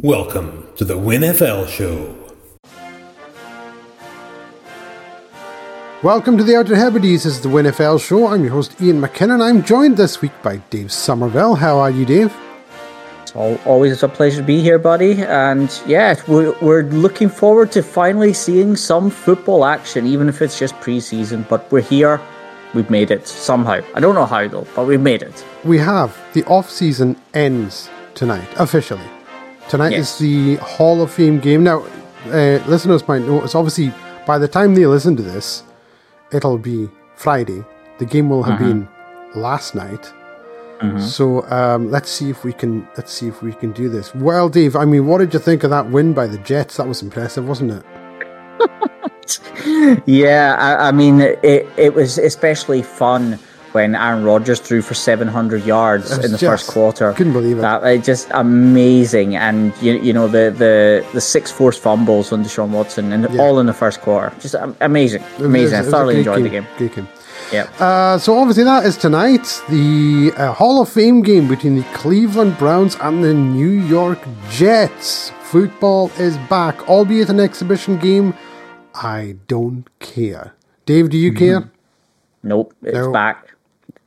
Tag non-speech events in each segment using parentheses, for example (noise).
Welcome to the WinFL Show. Welcome to the Outer Hebrides. This is the WinFL Show. I'm your host Iain McKinnon. I'm joined this week by Dave Somerville. How are you, Dave? It's always a pleasure to be here, buddy. And yeah, we're, we're looking forward to finally seeing some football action, even if it's just preseason. But we're here. We've made it somehow. I don't know how though, but we've made it. We have. The off season ends tonight, officially. Tonight Yes. is the Hall of Fame game. Now, uh, listeners might know it's obviously by the time they listen to this, it'll be Friday. The game will have been last night. So um, let's see if we can let's see if we can do this. Well, Dave, I mean, what did you think of that win by the Jets? That was impressive, wasn't it? (laughs) Yeah, I, I mean, it, it was especially fun when Aaron Rodgers threw for 700 yards in the just- first quarter. couldn't believe it. That just amazing, and you, you know the the the six forced fumbles on Deshaun Watson, and Yeah. all in the first quarter, just um, amazing, was- amazing. I thoroughly enjoyed the game. Great game. Yeah. Uh, so obviously that is tonight, the uh, Hall of Fame game between the Cleveland Browns and the New York Jets. Football is back, albeit an exhibition game. I don't care. Dave, do you Mm-hmm. care? Nope, it's No. back.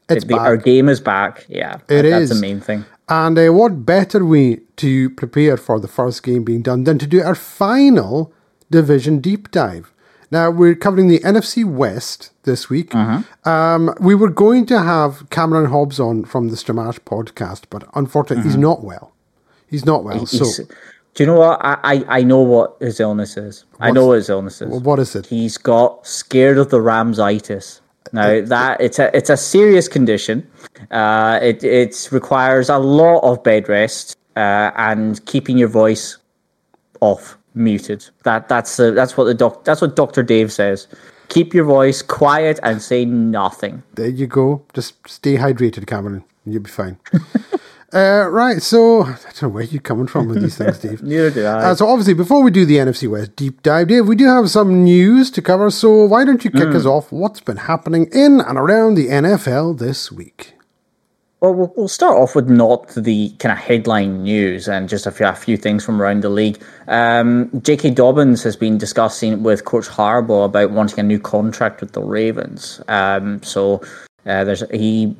It's The- Our game is back. Yeah, It that's is. the main thing. And uh, what better way to prepare for the first game being done than to do our final division deep dive? Now, we're covering the NFC West this week. Mm-hmm. Um, we were going to have Cameron Hobbs on from the Stramash podcast, but unfortunately, he's not well. He's not well. So, Mm-hmm. Do you know what? I, I, I know what his illness is. I know what his illness is. what is it? He's got scared of the Ramsitis. Now that it's a it's a serious condition. Uh, it it requires a lot of bed rest uh, and keeping your voice off, muted. That that's that's what the doc that's what Doctor Dave says. Keep your voice quiet and say nothing. There you go. Just stay hydrated, Cameron, you'll be fine. (laughs) uh, right, so I don't know where you're coming from with these things, (laughs) Dave. Neither do I. Uh, so obviously, before we do the NFC West deep dive, Dave, we do have some news to cover. So why don't you kick us off? What's been happening in and around the NFL this week? Well, we'll we'll start off with not the kind of headline news and just a few, a few things from around the league. Um, J.K. Dobbins has been discussing with Coach Harbaugh about wanting a new contract with the Ravens. Um, so uh, there's he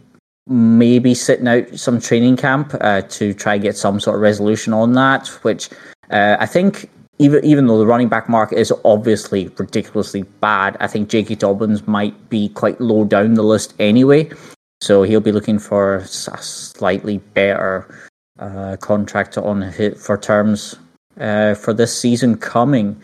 may be sitting out some training camp uh, to try and get some sort of resolution on that, which uh, I think. Even, even though the running back market is obviously ridiculously bad, I think J.K. Dobbins might be quite low down the list anyway. So he'll be looking for a slightly better uh, contract on hit for terms uh, for this season coming.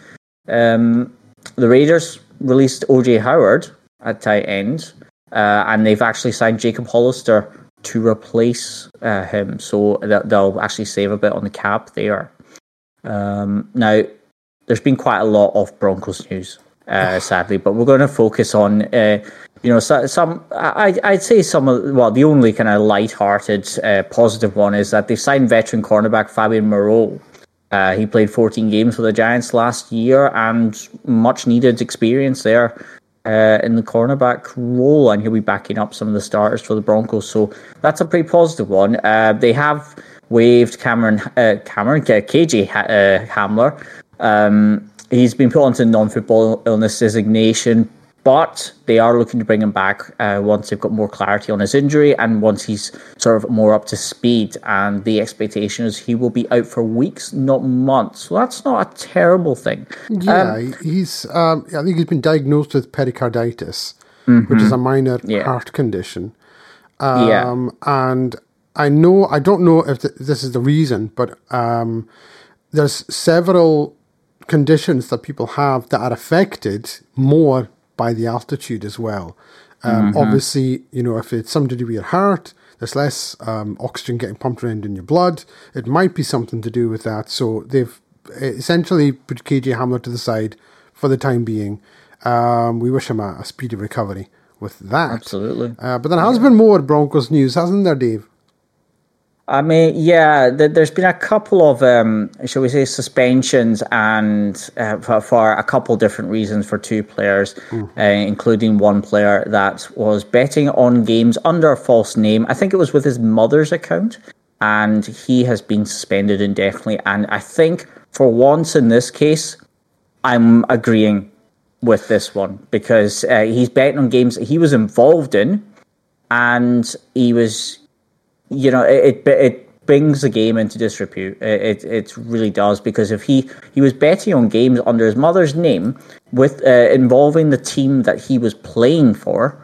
Um, the Raiders released OJ Howard at tight end, uh, and they've actually signed Jacob Hollister to replace uh, him. So that they'll actually save a bit on the cap there. Um, now, there's been quite a lot of Broncos news, uh, sadly, but we're going to focus on, uh, you know, so, some. I, I'd say some of well, the only kind of light-hearted, uh, positive one is that they've signed veteran cornerback Fabian Moreau. Uh, he played 14 games for the Giants last year and much needed experience there uh, in the cornerback role, and he'll be backing up some of the starters for the Broncos. So that's a pretty positive one. Uh, they have waived Cameron uh, Cameron KJ uh, Hamler. Um, he's been put onto non-football illness designation, but they are looking to bring him back uh, once they've got more clarity on his injury and once he's sort of more up to speed. And the expectation is he will be out for weeks, not months. So that's not a terrible thing. Yeah, he's. Um, I think he's been diagnosed with pericarditis, which is a minor Yeah. heart condition. yeah. Um, and I know I don't know if th- this is the reason, but um, there's several conditions that people have that are affected more by the altitude as well. Um, Obviously, you know, if it's something to do with your heart, there's less um, oxygen getting pumped around in your blood. It might be something to do with that. So they've essentially put KJ Hamler to the side for the time being. Um, we wish him a, a speedy recovery with that. Absolutely. Uh, but there has been more Broncos news, hasn't there, Dave? I mean, yeah, th- there's been a couple of, um, shall we say, suspensions and uh, for, for a couple different reasons for two players, uh, including one player that was betting on games under a false name. I think it was with his mother's account. and he has been suspended indefinitely. And I think for once in this case, I'm agreeing with this one because uh, he's betting on games that he was involved in, and he was, you know, it it, it brings the game into disrepute. It, it, it really does because if he he was betting on games under his mother's name with uh, involving the team that he was playing for,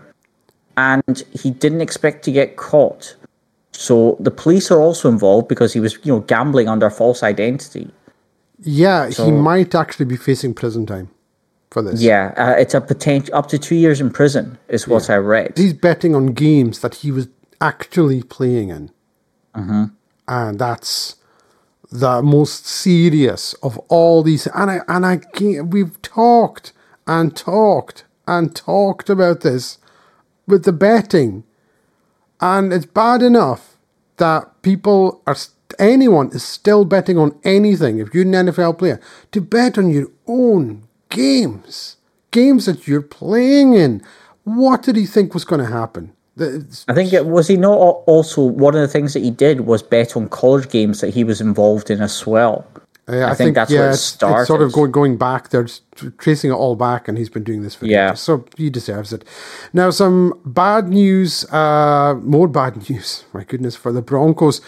and he didn't expect to get caught. So the police are also involved because he was, you know, gambling under false identity. Yeah, so, he might actually be facing prison time for this. Yeah, uh, it's a potential up to two years in prison, is what yeah. I read. He's betting on games that he was actually playing in, mm-hmm. and that's the most serious of all these. And I and I can't, we've talked and talked and talked about this with the betting, and it's bad enough that people are anyone is still betting on anything, if you're an NFL player, to bet on your own games, games that you're playing in. What did he think was going to happen? I think it was he not also one of the things that he did was bet on college games that he was involved in as well. I, I, think, think that's yeah, where it started. It's sort of going going back. They're tracing it all back, and he's been doing this for yeah. years. So he deserves it. Now, some bad news. Uh, more bad (laughs) news. My goodness, for the Broncos.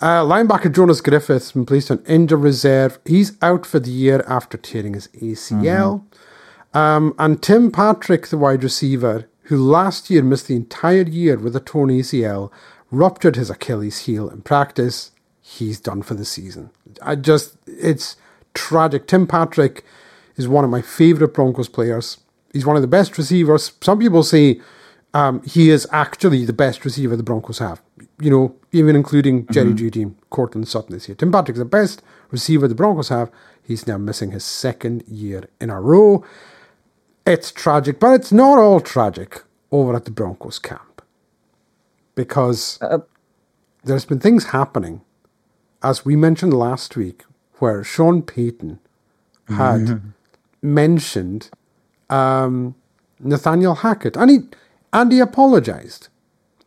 Uh, linebacker Jonas Griffith's been placed on injured reserve. He's out for the year after tearing his ACL. Mm-hmm. Um, and Tim Patrick, the wide receiver, who last year missed the entire year with a torn ACL, ruptured his Achilles heel in practice he's done for the season. I just, it's tragic. Tim Patrick is one of my favorite Broncos players. He's one of the best receivers. Some people say um, he is actually the best receiver the Broncos have. You know, even including Jerry mm-hmm. Jeudy, Courtland Sutton this year. Tim Patrick's the best receiver the Broncos have. He's now missing his second year in a row. It's tragic, but it's not all tragic over at the Broncos camp because uh, there's been things happening as we mentioned last week, where Sean Payton had mm-hmm. (laughs) mentioned um, Nathaniel Hackett, and he and he apologized.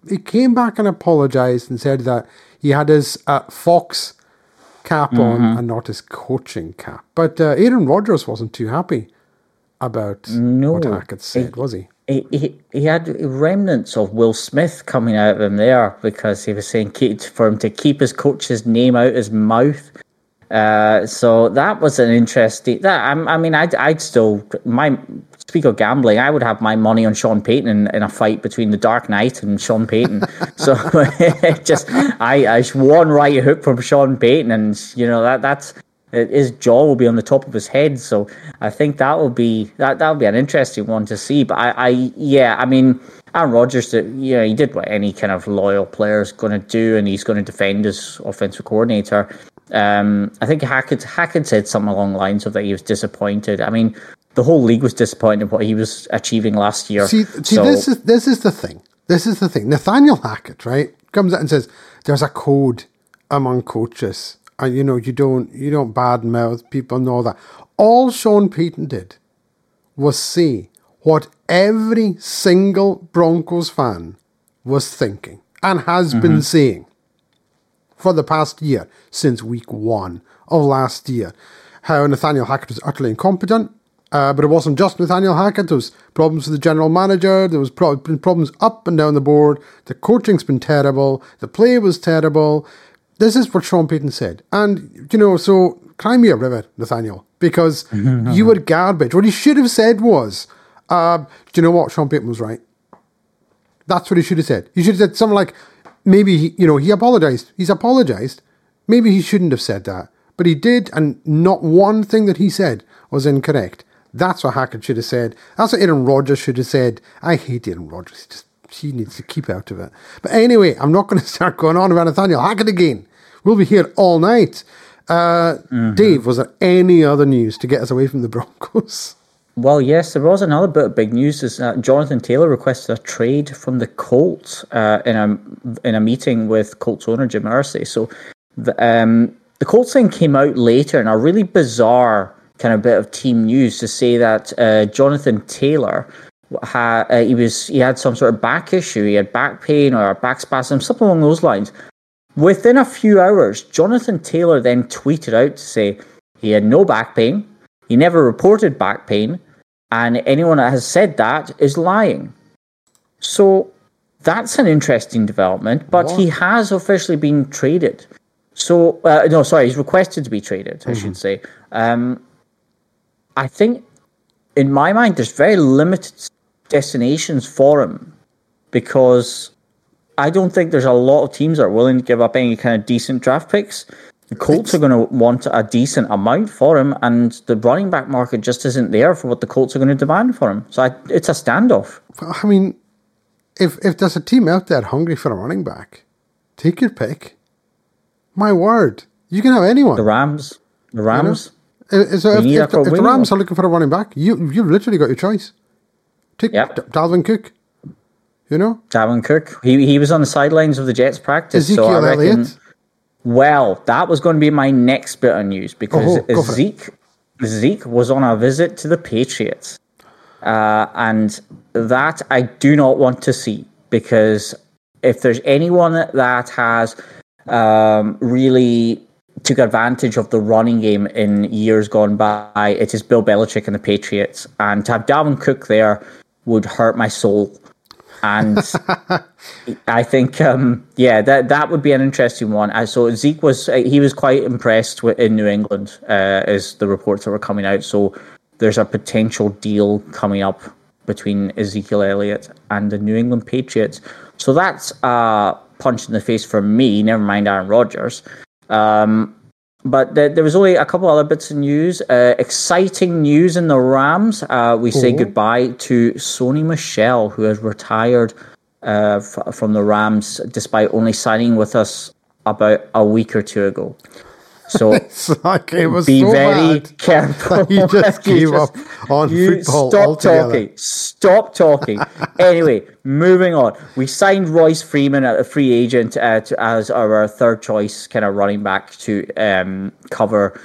He came back and apologized and said that he had his uh, Fox cap mm-hmm. on and not his coaching cap. But uh, Aaron Rodgers wasn't too happy about no, what Hackett said, was he? he, he, he had remnants of Will Smith coming out of him there because he was saying for him to keep his coach's name out his mouth. Uh, so that was an interesting. That I, I mean, I'd, I'd still my speak of gambling. I would have my money on Sean Payton in, in a fight between the Dark Knight and Sean Payton. (laughs) so (laughs) just I, I one right hook from Sean Payton, and you know that that's his jaw will be on the top of his head. So I think that will be that that will be an interesting one to see. But I, I yeah, I mean, Aaron Rodgers, you know, he did what any kind of loyal player is going to do, and he's going to defend his offensive coordinator. Um, I think Hackett Hackett said something along the lines of that he was disappointed. I mean, the whole league was disappointed in what he was achieving last year. See, see so, this is this is the thing. This is the thing. Nathaniel Hackett, right, comes out and says there's a code among coaches and you know you don't you don't badmouth people know that. All Sean Payton did was see what every single Broncos fan was thinking and has mm-hmm. been saying for the past year since week one of last year. How Nathaniel Hackett was utterly incompetent, uh, but it wasn't just Nathaniel Hackett. There was problems with the general manager. There was pro- problems up and down the board. The coaching's been terrible. The play was terrible. This is what Sean Payton said. And, you know, so cry me a river, Nathaniel, because (laughs) you were garbage. What he should have said was, uh, do you know what? Sean Payton was right. That's what he should have said. He should have said something like, maybe, he, you know, he apologized. He's apologized. Maybe he shouldn't have said that. But he did, and not one thing that he said was incorrect. That's what Hackett should have said. That's what Aaron Rodgers should have said. I hate Aaron Rodgers. Just, he needs to keep out of it. But anyway, I'm not going (laughs) to start going on about Nathaniel Hackett again. We'll be here all night. Uh, mm-hmm. Dave, was there any other news to get us away from the Broncos? (laughs) Well, yes, there was another bit of big news. Is uh, Jonathan Taylor requested a trade from the Colts uh, in a in a meeting with Colts owner Jim Irsay. So the um, the Colts thing came out later in a really bizarre kind of bit of team news to say that uh, Jonathan Taylor had uh, he was he had some sort of back issue, he had back pain or back spasm, something along those lines, Within a few hours, Jonathan Taylor then tweeted out to say he had no back pain, he never reported back pain, and anyone that has said that is lying. So that's an interesting development, but he has officially been traded. So, uh, no, sorry, he's requested to be traded, I should say. Um, I think, in my mind, there's very limited destinations for him because I don't think there's a lot of teams that are willing to give up any kind of decent draft picks. The Colts are going to want a decent amount for him, and the running back market just isn't there for what the Colts are going to demand for him. So I, it's a standoff. I mean, if if there's a team out there hungry for a running back, take your pick. My word, you can have anyone. The Rams, the Rams. Is- so if, if, if the. Rams are looking for a running back, you you've literally got your choice. Take Yep. Dalvin Cook. You know, Dalvin Cook. He he was on the sidelines of the Jets practice. so I Ezekiel reckon, Elliott. Well, that was going to be my next bit of news because Oh. Zeke Zeke was on a visit to the Patriots, uh, and that I do not want to see because if there's anyone that has um, really took advantage of the running game in years gone by, it is Bill Belichick and the Patriots, and to have Dalvin Cook there would hurt my soul. And I think, um, yeah, that that would be an interesting one. So Zeke was uh, he was quite impressed with, in New England, uh, as the reports that were coming out. So there's a potential deal coming up between Ezekiel Elliott and the New England Patriots. So that's a punch in the face for me. Never mind Aaron Rodgers. Um, but there, there was only a couple other bits of news. Uh, exciting news in the Rams. Uh, we say goodbye to Sony Michel, who has retired uh, f- from the Rams despite only signing with us about a week or two ago. So (laughs) like it was be so very bad. (laughs) careful. You just (laughs) You gave up on football Stop altogether. talking. Stop talking. anyway, moving on. We signed Royce Freeman, a free agent, uh, to, as our third choice kind of running back to um, cover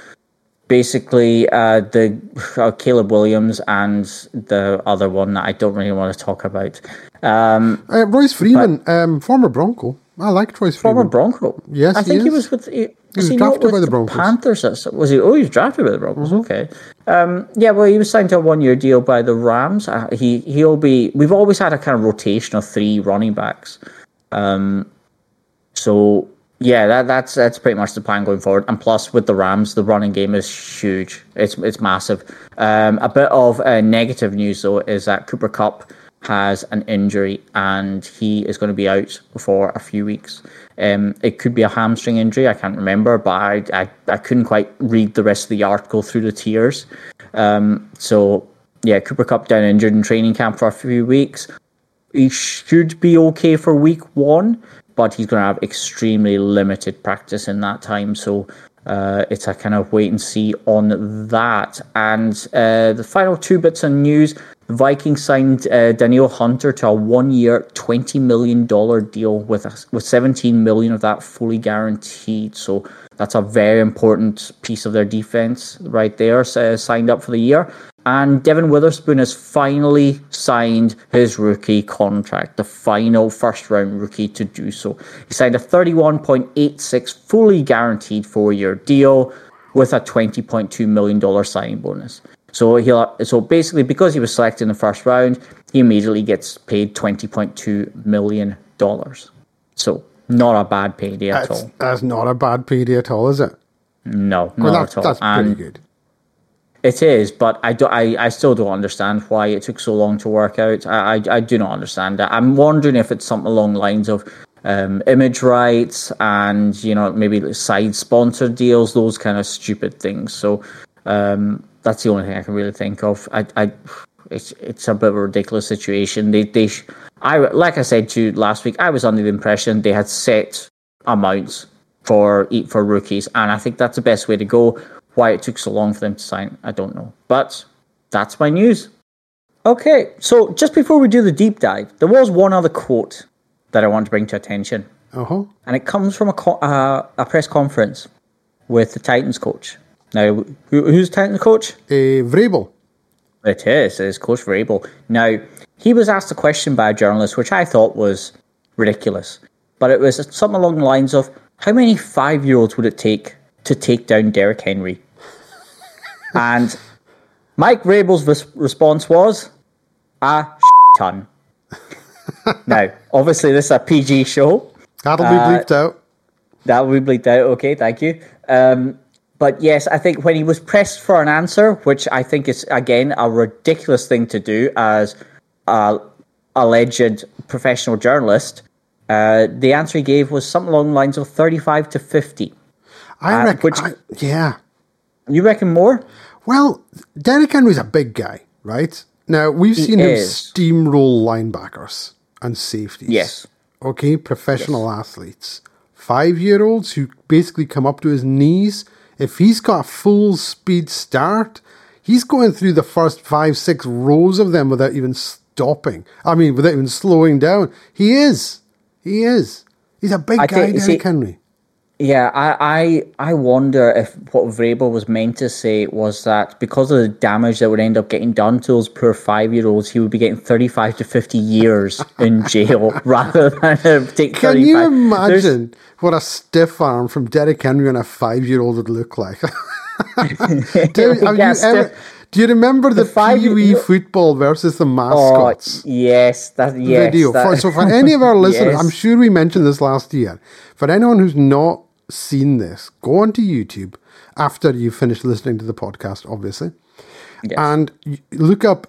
basically uh, the uh, Caleb Williams and the other one that I don't really want to talk about. Um, Uh, Royce Freeman, um, former Bronco. I liked Royce Freeman. former Bronco. Yes, I think he is. was with. He, was he drafted by the Broncos. Mm-hmm. Panthers. Was he? Oh, he was drafted by the Broncos. Okay. Um, yeah. Well, he was signed to a one-year deal by the Rams. Uh, he he'll be. We've always had a kind of rotation of three running backs. Um, so yeah, that that's that's pretty much the plan going forward. And plus, with the Rams, the running game is huge. It's it's massive. Um, a bit of uh, negative news though is that Cooper Kupp has an injury and he is going to be out for a few weeks. Um, it could be a hamstring injury. I can't remember, but I, I, I couldn't quite read the rest of the article through the tears. Um, so yeah, Cooper Kupp down injured in training camp for a few weeks he should be okay for week one, but he's going to have extremely limited practice in that time. So uh, it's a kind of wait and see on that. And uh, the final two bits of news Vikings signed uh, Danielle Hunter to a one year, $20 million deal with, a, with 17 million of that fully guaranteed. So that's a very important piece of their defense right there, uh, signed up for the year. And Devon Witherspoon has finally signed his rookie contract, the final first round rookie to do so. He signed a 31.86 fully guaranteed four year deal with a $20.2 million signing bonus. So he'll so basically because he was selected in the first round, he immediately gets paid $20.2 million. So not a bad payday at all. that's not a bad payday at all, is it? No, not Well, that's, at all. that's pretty good. It is, but I, do, I, I still don't understand why it took so long to work out. I, I, I do not understand that. I'm wondering if it's something along the lines of um, image rights and, you know, maybe side sponsor deals, those kind of stupid things. So um, that's the only thing I can really think of. I, I, it's, it's a bit of a ridiculous situation. They, they, I, like I said to you last week, I was under the impression they had set amounts for for rookies, and I think that's the best way to go. Why it took so long for them to sign, I don't know. But that's my news. Okay, so just before we do the deep dive, there was one other quote that I want to bring to attention, Uh huh. and it comes from a co- uh, a press conference with the Titans coach. Now, who, who's the coach? Uh, Vrabel. It is. It is Coach Vrabel. Now, he was asked a question by a journalist, which I thought was ridiculous. But it was something along the lines of, how many five year olds would it take to take down Derrick Henry? (laughs) and Mike Vrabel's res- response was a ton. (laughs) now, obviously, this is a PG show. That'll be Uh, bleeped out. That will be bleeped out. Okay, thank you. Um, but yes, I think when he was pressed for an answer, which I think is again a ridiculous thing to do as a alleged professional journalist, uh, the answer he gave was something along the lines of thirty-five to fifty. I uh, reckon. which- I, yeah. You reckon more? Well, Derrick Henry's a big guy, right? Now we've seen him is. steamroll linebackers and safeties. Yes. Okay, professional athletes, five-year-olds who basically come up to his knees. If he's got a full speed start, he's going through the first five, six rows of them without even stopping. I mean, without even slowing down. He is. He is. He's a big I guy, think- Derrick see- Henry. Yeah, I, I I wonder if what Vrabel was meant to say was that because of the damage that would end up getting done to those poor five year olds, he would be getting thirty five to fifty years in jail (laughs) rather than take Can you five. imagine what a stiff arm from Derrick Henry on a five-year-old would look like? (laughs) Dude, Yeah, you ever, do you remember the, five- Pee football versus the Oh mascots yes, that yes. video? that- For, so for any of our (laughs) listeners, Yes. I'm sure we mentioned this last year. For anyone who's not seen this, go onto YouTube after you finish listening to the podcast, obviously, Yes. and look up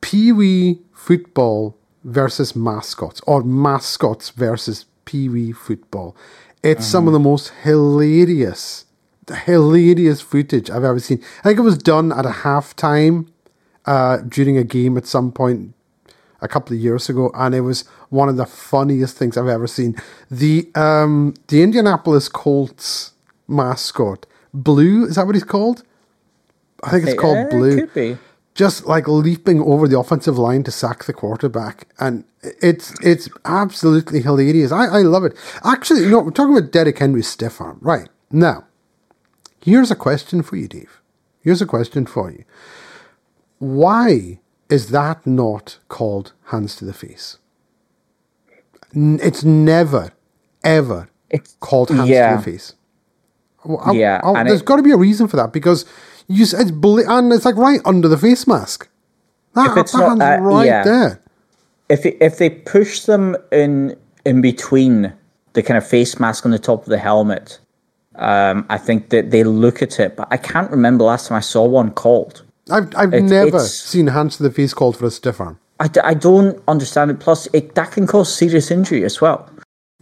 Pee Wee football versus mascots or mascots versus Pee Wee football. It's some of the most hilarious, hilarious footage I've ever seen. I think it was done at a halftime uh, during a game at some point a couple of years ago, and it was one of the funniest things I've ever seen. The um, the Indianapolis Colts mascot, Blue, is that what he's called? I think it's called Eh, Blue Could be. just like leaping over the offensive line to sack the quarterback, and it's it's absolutely hilarious. I, I love it. Actually, you know, we're talking about Derrick Henry's stiff arm, right? Now, here's a question for you, Dave. Here's a question for you. Why is that not called hands to the face? It's never, ever It's- called hands yeah. to the face. I- Yeah, I- and there's got to be a reason for that because you it's and it's like right under the face mask. That, If that not- hand's uh, right yeah. there. if it, if they push them in in between the kind of face mask on the top of the helmet, um, I think that they look at it. But I can't remember last time I saw one called. I've I've It's- never seen hands to the face called for a stiff arm. I, d- I don't understand it. Plus, it, that can cause serious injury as well.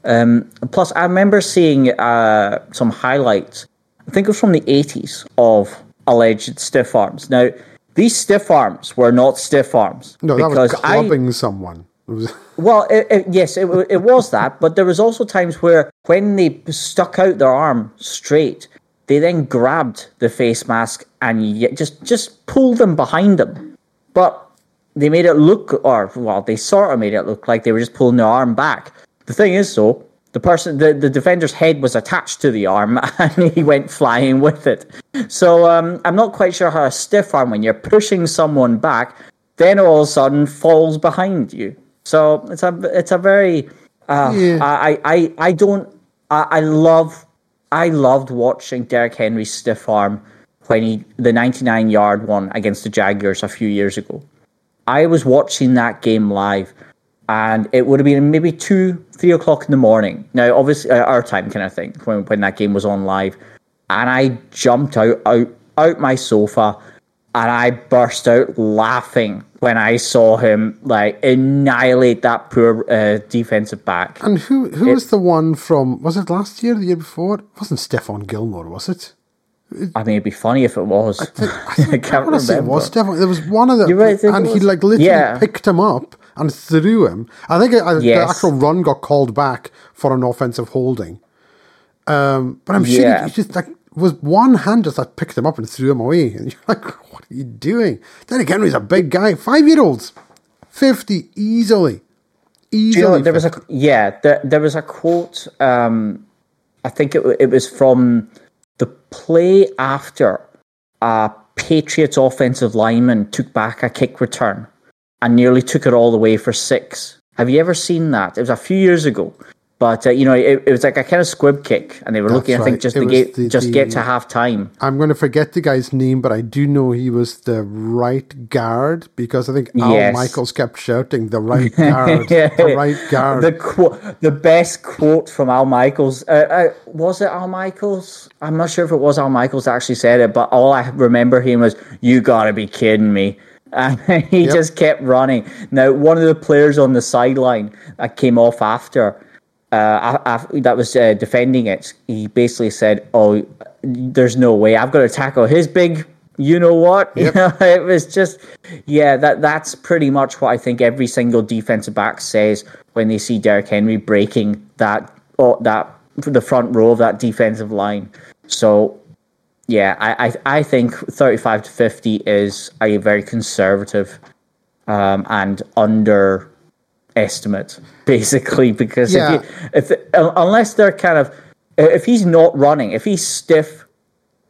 Um, plus, I remember seeing uh, some highlights. I think it was from the 80s of alleged stiff arms. Now, these stiff arms were not stiff arms No, that was because I clubbing someone. (laughs) Well, it, it, yes, it, it was that, but there was also times where when they stuck out their arm straight, they then grabbed the face mask and just just pulled them behind them. But they made it look, or well, they sort of made it look like they were just pulling their arm back. The thing is, though, the person, the, the defender's head was attached to the arm, (laughs) and he went flying with it. So um, I'm not quite sure how a stiff arm, when you're pushing someone back, then all of a sudden falls behind you. So it's a it's a very uh, Yeah. I, I I don't I, I love I loved watching Derrick Henry's stiff arm when he the 99 yard one against the Jaguars a few years ago. I was watching that game live, and it would have been maybe two, three o'clock in the morning. Now, obviously, uh, our time kind of thing when when that game was on live, and I jumped out out out my sofa, and I burst out laughing when I saw him like annihilate that poor uh, defensive back. and who who was the one from? Was it last year, the year before? It wasn't Stephon Gilmore, was it? I mean, it'd be funny if it was. I, (laughs) can't I want to say it was Stephon. There was one of the, right, and it he like literally Yeah. picked him up and threw him. I think uh, the actual run got called back for an offensive holding. Um, but I'm sure Yeah. he, he just like was one hand just like picked him up and threw him away, (laughs) and you're like, what are you doing? Derrick Henry's a big guy, five year olds, fifty easily, easily. You know, there was a yeah, there, there was a quote. Um, I think it it was from the play after a Patriots offensive lineman took back a kick return and nearly took it all the way for six. Have you ever seen that? It was a few years ago, But uh, you know, it, it, was like a kind of squib kick, and they were That's looking. I think just It to get the- just the- get to half time. I'm going to forget the guy's name, but I do know he was the right guard because I think Al Yes. Michaels kept shouting, "The right (laughs) guard, the (laughs) right guard." The quote, the best quote from Al Michaels. Uh, uh, was it Al Michaels? I'm not sure if it was Al Michaels that actually said it, but all I remember him was, "You gotta be kidding me." (laughs) And he Yep. just kept running. Now, one of the players on the sideline that came off after, uh, af- af- that was uh, defending it, he basically said, "Oh, there's no way I've got to tackle his big." You know what? (laughs) You (laughs) know, it was just, yeah. That that's pretty much what I think every single defensive back says when they see Derrick Henry breaking that oh, that the front row of that defensive line. So yeah, I, I, I think 35 to 50 is a very conservative um, and underestimate, (laughs) basically, because Yeah. if, you, if unless they're kind of if he's not running, if he's stiff,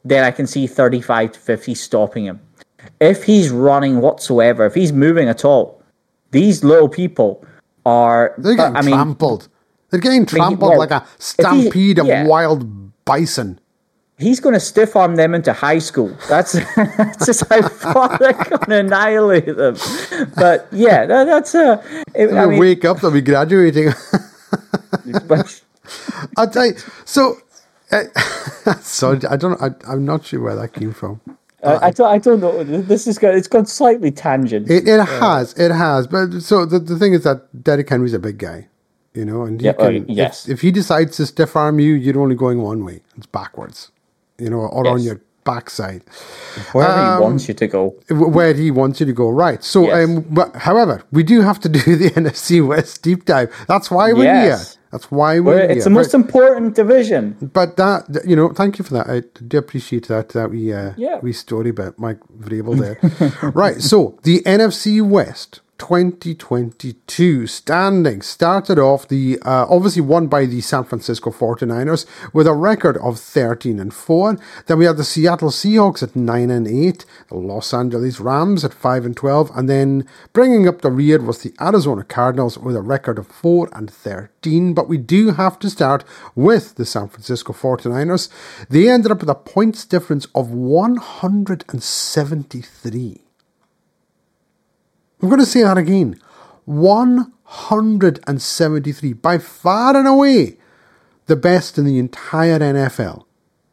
then I can see 35 to 50 stopping him. If he's running whatsoever, if he's moving at all, these little people are. They're getting I mean, trampled. They're getting trampled well, like a if he- stampede yeah. of wild bison. He's going to stiff arm them into high school. That's, (laughs) that's just how far (laughs) they're going to annihilate them. But yeah, that, that's a. it- I mean, wake up, they'll be graduating. (laughs) but I'll tell you. So, uh, so I don't. I, I'm not sure where that came from. I, I don't. I don't know. This is going. It's gone slightly tangent. It, it has, it has. But so the, the thing is that Derrick Henry's a big guy, you know, and he Yeah, oh, can, yes. if, if he decides to stiff arm you, you're only going one way. It's backwards, you know, or on your backside, Wherever he wants you to go. where he wants you to go. Right. So, Yes. um, but however, we do have to (laughs) do the NFC West deep dive. That's why we're Yes. here. That's why we're Where here. it's the most important division. But that you know, thank you for that. I do appreciate that that we uh, Yeah. we story about Mike Vrabel there. (laughs) right. So the NFC West 2022 standing started off the uh, obviously won by the San Francisco 49ers with a record of 13 and 4. Then we had the Seattle Seahawks at 9 and 8, the Los Angeles Rams at 5 and 12, and then bringing up the rear was the Arizona Cardinals with a record of 4 and 13. But we do have to start with the San Francisco 49ers. They ended up with a points difference of 173. I'm going to say that again. 173. By far and away, the best in the entire NFL.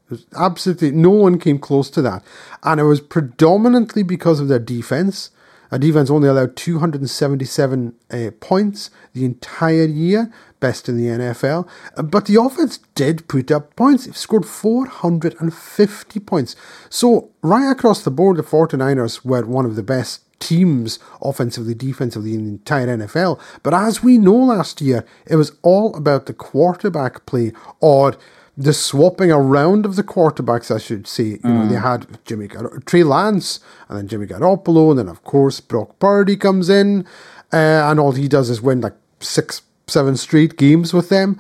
There's absolutely no one came close to that. And it was predominantly because of their defense. A defense only allowed 277 uh, points the entire year, best in the NFL. But the offense did put up points. It scored 450 points. So, right across the board, the 49ers were one of the best teams offensively, defensively in the entire NFL. But as we know last year, it was all about the quarterback play or the swapping around of the quarterbacks, I should say. You know, they had Jimmy Gar- Trey Lance and then Jimmy Garoppolo, and then of course Brock Purdy comes in, uh, and all he does is win like six, seven straight games with them.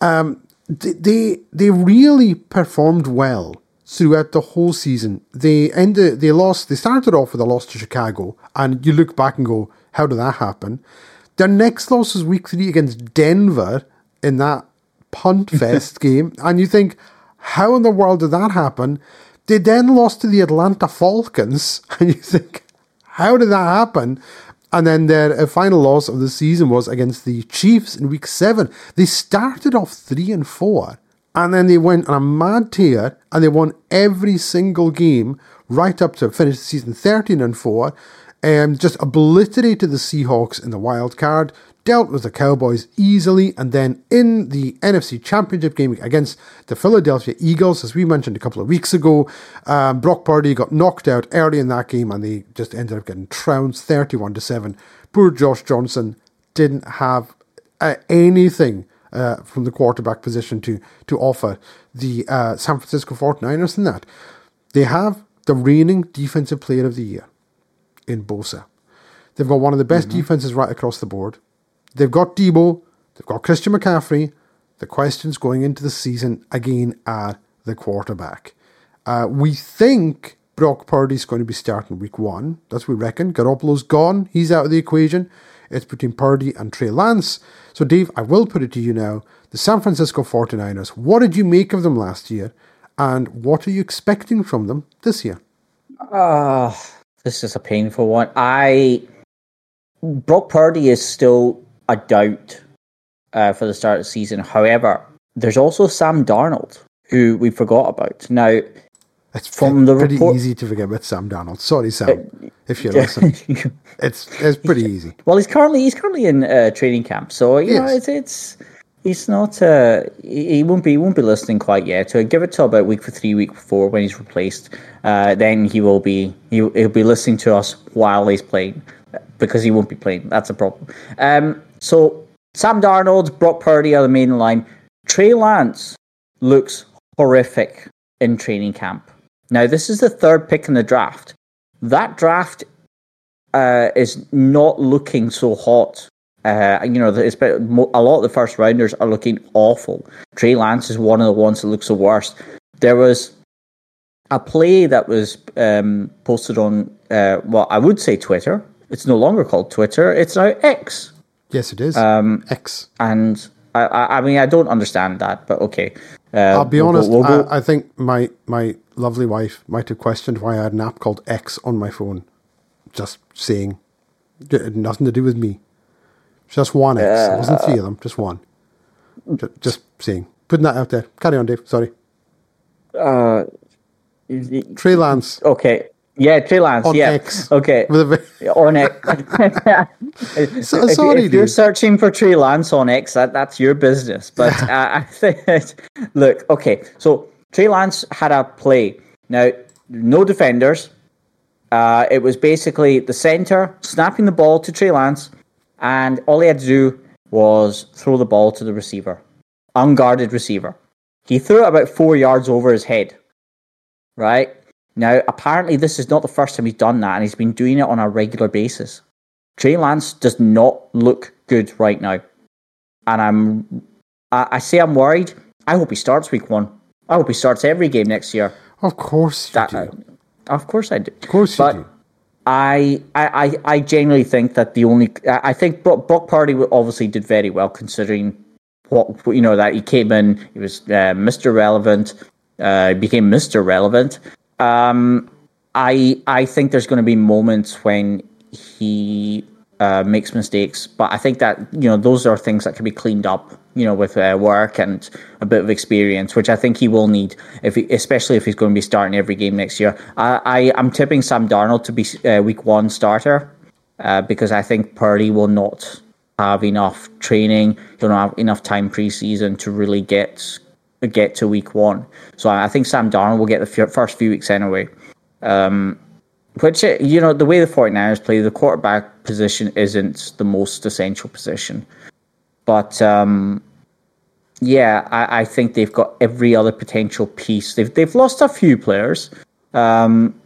Um, they they really performed well throughout the whole season. They ended they lost they started off with a loss to Chicago, and you look back and go, How did that happen? Their next loss was week three against Denver in that punt (laughs) fest game, and you think, How in the world did that happen? They then lost to the Atlanta Falcons, (laughs) and you think, How did that happen? And then their uh, final loss of the season was against the Chiefs in week seven. They started off three and four, and then they went on a mad tear and they won every single game right up to finish the season 13 and 4. And just obliterated the Seahawks in the wild card, dealt with the Cowboys easily, and then in the NFC Championship game against the Philadelphia Eagles, as we mentioned a couple of weeks ago, um, Brock Purdy got knocked out early in that game and they just ended up getting trounced 31 to 7. Poor Josh Johnson didn't have uh, anything uh, from the quarterback position to to offer the uh, San Francisco 49ers in that. They have the reigning defensive player of the year in Bosa. They've got one of the best defenses right across the board. They've got Deebo, they've got Christian McCaffrey. The questions going into the season again are the quarterback. Uh, we think Brock Purdy's going to be starting week one. That's what we reckon. Garoppolo's gone. He's out of the equation. It's between Purdy and Trey Lance. So, Dave, I will put it to you now. The San Francisco 49ers, what did you make of them last year? And what are you expecting from them this year? Uh, this is a painful one. I Brock Purdy is still a doubt uh, for the start of the season. However, there's also Sam Darnold, who we forgot about. Now, It's From the pretty report- easy to forget about Sam Darnold. Sorry, Sam, if you're listening. (laughs) It's it's pretty easy. well, he's currently he's currently in uh, training camp, so you know it's it's he's not uh he won't be he won't be listening quite yet. So give it till about week for three, week four when he's replaced. Uh, then he will be he he'll be listening to us while he's playing because he won't be playing. That's a problem. Um, so Sam Darnold, Brock Purdy are the main line. Trey Lance looks horrific in training camp. Now this is the third pick in the draft. That draft uh, is not looking so hot. Uh, you know, it's been, a lot of the first rounders are looking awful. Trey Lance is one of the ones that looks the worst. There was a play that was um, posted on, uh, well, I would say Twitter. It's no longer called Twitter. It's now X. Yes, it is. Um, X. And I, I, I mean, I don't understand that, but okay. Uh, I'll be we'll go- honest. we'll go- I, I think my my lovely wife might have questioned why I had an app called X on my phone. Just saying, it had nothing to do with me. Just one X. it wasn't three of them. Just one. Just, just saying. Putting that out there. Carry on, Dave. Sorry. uh, Trey Lance okay. Yeah, Trey Lance. on yeah. X. Okay. (laughs) On X. (laughs) (laughs) So- if, sorry, if you're dude. searching for Trey Lance on X, that, that's your business. But uh, I think, look, okay. So Trey Lance had a play. Now, no defenders. Uh, it was basically the center snapping the ball to Trey Lance, and all he had to do was throw the ball to the receiver, unguarded receiver. He threw it about four yards over his head. Right now, apparently, this is not the first time he's done that, and he's been doing it on a regular basis. Trey Lance does not look good right now, and I'm. I, I say I'm worried. I hope he starts week one. I hope he starts every game next year. Of course you That, do. uh, of course I do. of course you do. I, I, I genuinely think that the only I think Brock, Brock Purdy obviously did very well considering what you know that he came in he was uh, Mr. Relevant uh, he became Mr. Relevant. Um, I I think there's going to be moments when he uh, makes mistakes, but I think that you know those are things that can be cleaned up, you know, with uh, work and a bit of experience, which I think he will need, if he, especially if he's going to be starting every game next year. I, I am tipping Sam Darnold to be uh, week one starter uh, because I think Purdy will not have enough training, he'll not have enough time preseason to really get get to week one. So I think Sam Darnold will get the first few weeks anyway. Um, which, uh, you know, the way the 49ers play, the quarterback position isn't the most essential position. But, um, yeah, I, I think they've got every other potential piece. They've, they've lost a few players. Um,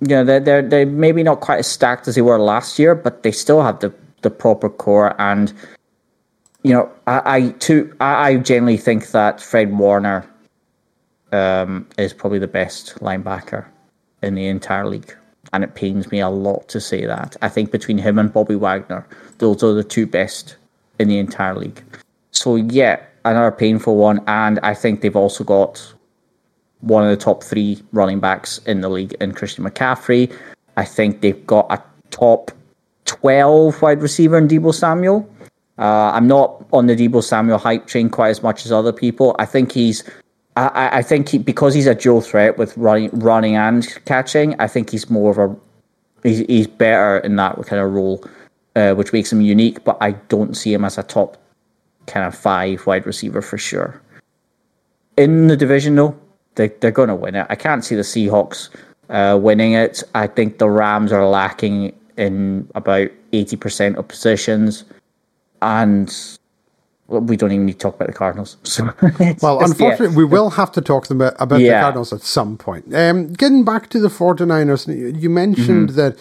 you know, they're, they're, they're maybe not quite as stacked as they were last year, but they still have the, the proper core. And, you know, I, I, too, I, I generally think that Fred Warner um, is probably the best linebacker in the entire league. And it pains me a lot to say that. I think between him and Bobby Wagner, those are the two best in the entire league. So, yeah, another painful one. And I think they've also got one of the top three running backs in the league in Christian McCaffrey. I think they've got a top 12 wide receiver in Deebo Samuel. Uh, I'm not on the Deebo Samuel hype train quite as much as other people. I think he's, I, I- think he, because he's a dual threat with running, running and catching. I think he's more of a, he's, he's better in that kind of role, uh, which makes him unique. But I don't see him as a top kind of five wide receiver for sure. In the division, though, they, they're going to win it. I can't see the Seahawks uh, winning it. I think the Rams are lacking in about 80% of positions. And we don't even need to talk about the Cardinals. So Well, (laughs) just- yeah. unfortunately, we will have to talk about, about the Cardinals at some point. Um, getting back to the 49ers, you- you mentioned Mm-hmm. that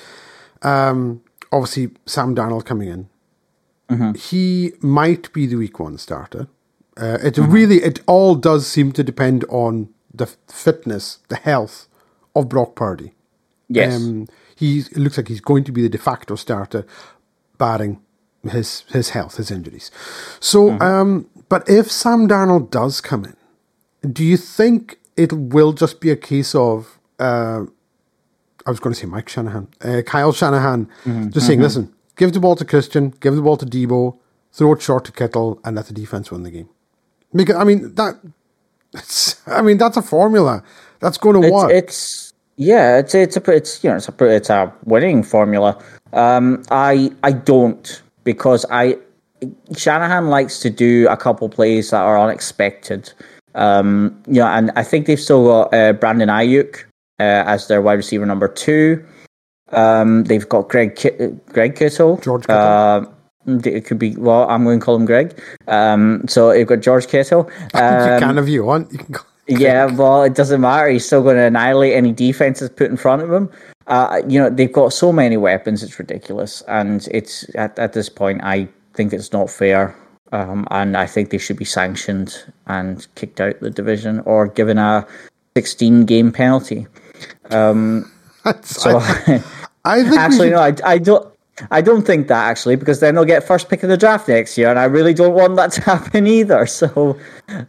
um, obviously Sam Darnold coming in. Mm-hmm. He might be the week one starter. Uh, it Mm-hmm. really, it all does seem to depend on the fitness, the health of Brock Purdy. Yes. Um, he's, it looks like he's going to be the de facto starter, barring his his health, his injuries. So, um, but if Sam Darnold does come in, do you think it will just be a case of uh, I was going to say Mike Shanahan, uh, Kyle Shanahan, just saying, listen, give the ball to Christian, give the ball to Deebo, throw it short to Kittle, and let the defense win the game. Because I mean that, it's, I mean that's a formula that's going to It's, work. it's yeah, it's it's a it's you know it's a it's a winning formula. Um, I I don't because I Shanahan likes to do a couple plays that are unexpected. Um, you know, and I think they've still got uh, Brandon Aiyuk uh, as their wide receiver number two. Um, they've got Greg Ki- Greg Kittle. George Kittle. Uh, it could be well. I'm going to call him Greg. Um, so you've got George Kittle. (laughs) you Um, can if you want. You can yeah, well, it doesn't matter. He's still going to annihilate any defenses put in front of him. Uh, you know, they've got so many weapons; it's ridiculous. And it's at, at this point, I think it's not fair, um, and I think they should be sanctioned and kicked out the division or given a 16 game penalty. (laughs) That's- So, I, I think actually, no, I, I don't. I don't think that actually, because then they'll get first pick of the draft next year, and I really don't want that (laughs) to happen either. So,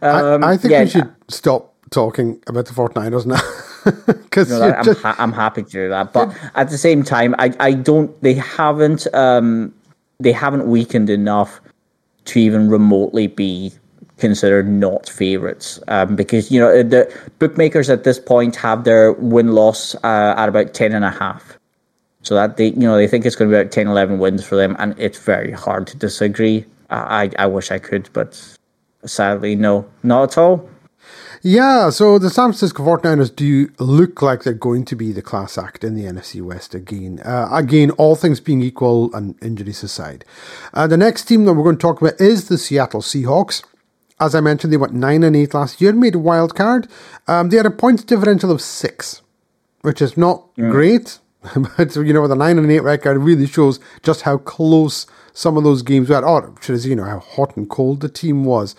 um, I, I think yeah, we should stop talking about the 49ers now. (laughs) Because No, I'm, ha- I'm happy to do that, but at the same time, I, I don't. They haven't um they haven't weakened enough to even remotely be considered not favorites. Um, because you know the bookmakers at this point have their win loss uh, at about ten and a half. So that they you know they think it's going to be about 10, 11 wins for them, and it's very hard to disagree. I, I wish I could, but sadly, no, not at all. Yeah, so the San Francisco 49ers do look like they're going to be the class act in the NFC West again. Uh, again, all things being equal and injuries aside. Uh, the next team that we're going to talk about is the Seattle Seahawks. As I mentioned, they went 9 and 8 last year, made a wild card. Um, they had a points differential of 6, which is not great. (laughs) but, you know, the 9 and 8 record, really shows just how close some of those games were. Or, should I say, you know, how hot and cold the team was.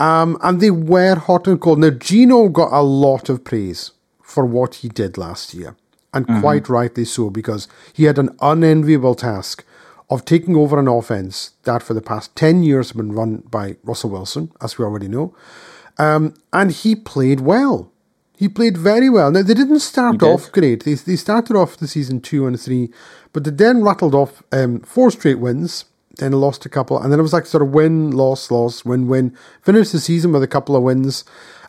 Um, and they were hot and cold. Now, Geno got a lot of praise for what he did last year, and quite rightly so, because he had an unenviable task of taking over an offense that for the past 10 years has been run by Russell Wilson, as we already know. Um, and he played well. He played very well. Now, they didn't start did. off great. They, they started off the season 2 and 3, but they then rattled off um, four straight wins then lost a couple, and then it was like sort of win, loss, loss, win, win. Finished the season with a couple of wins,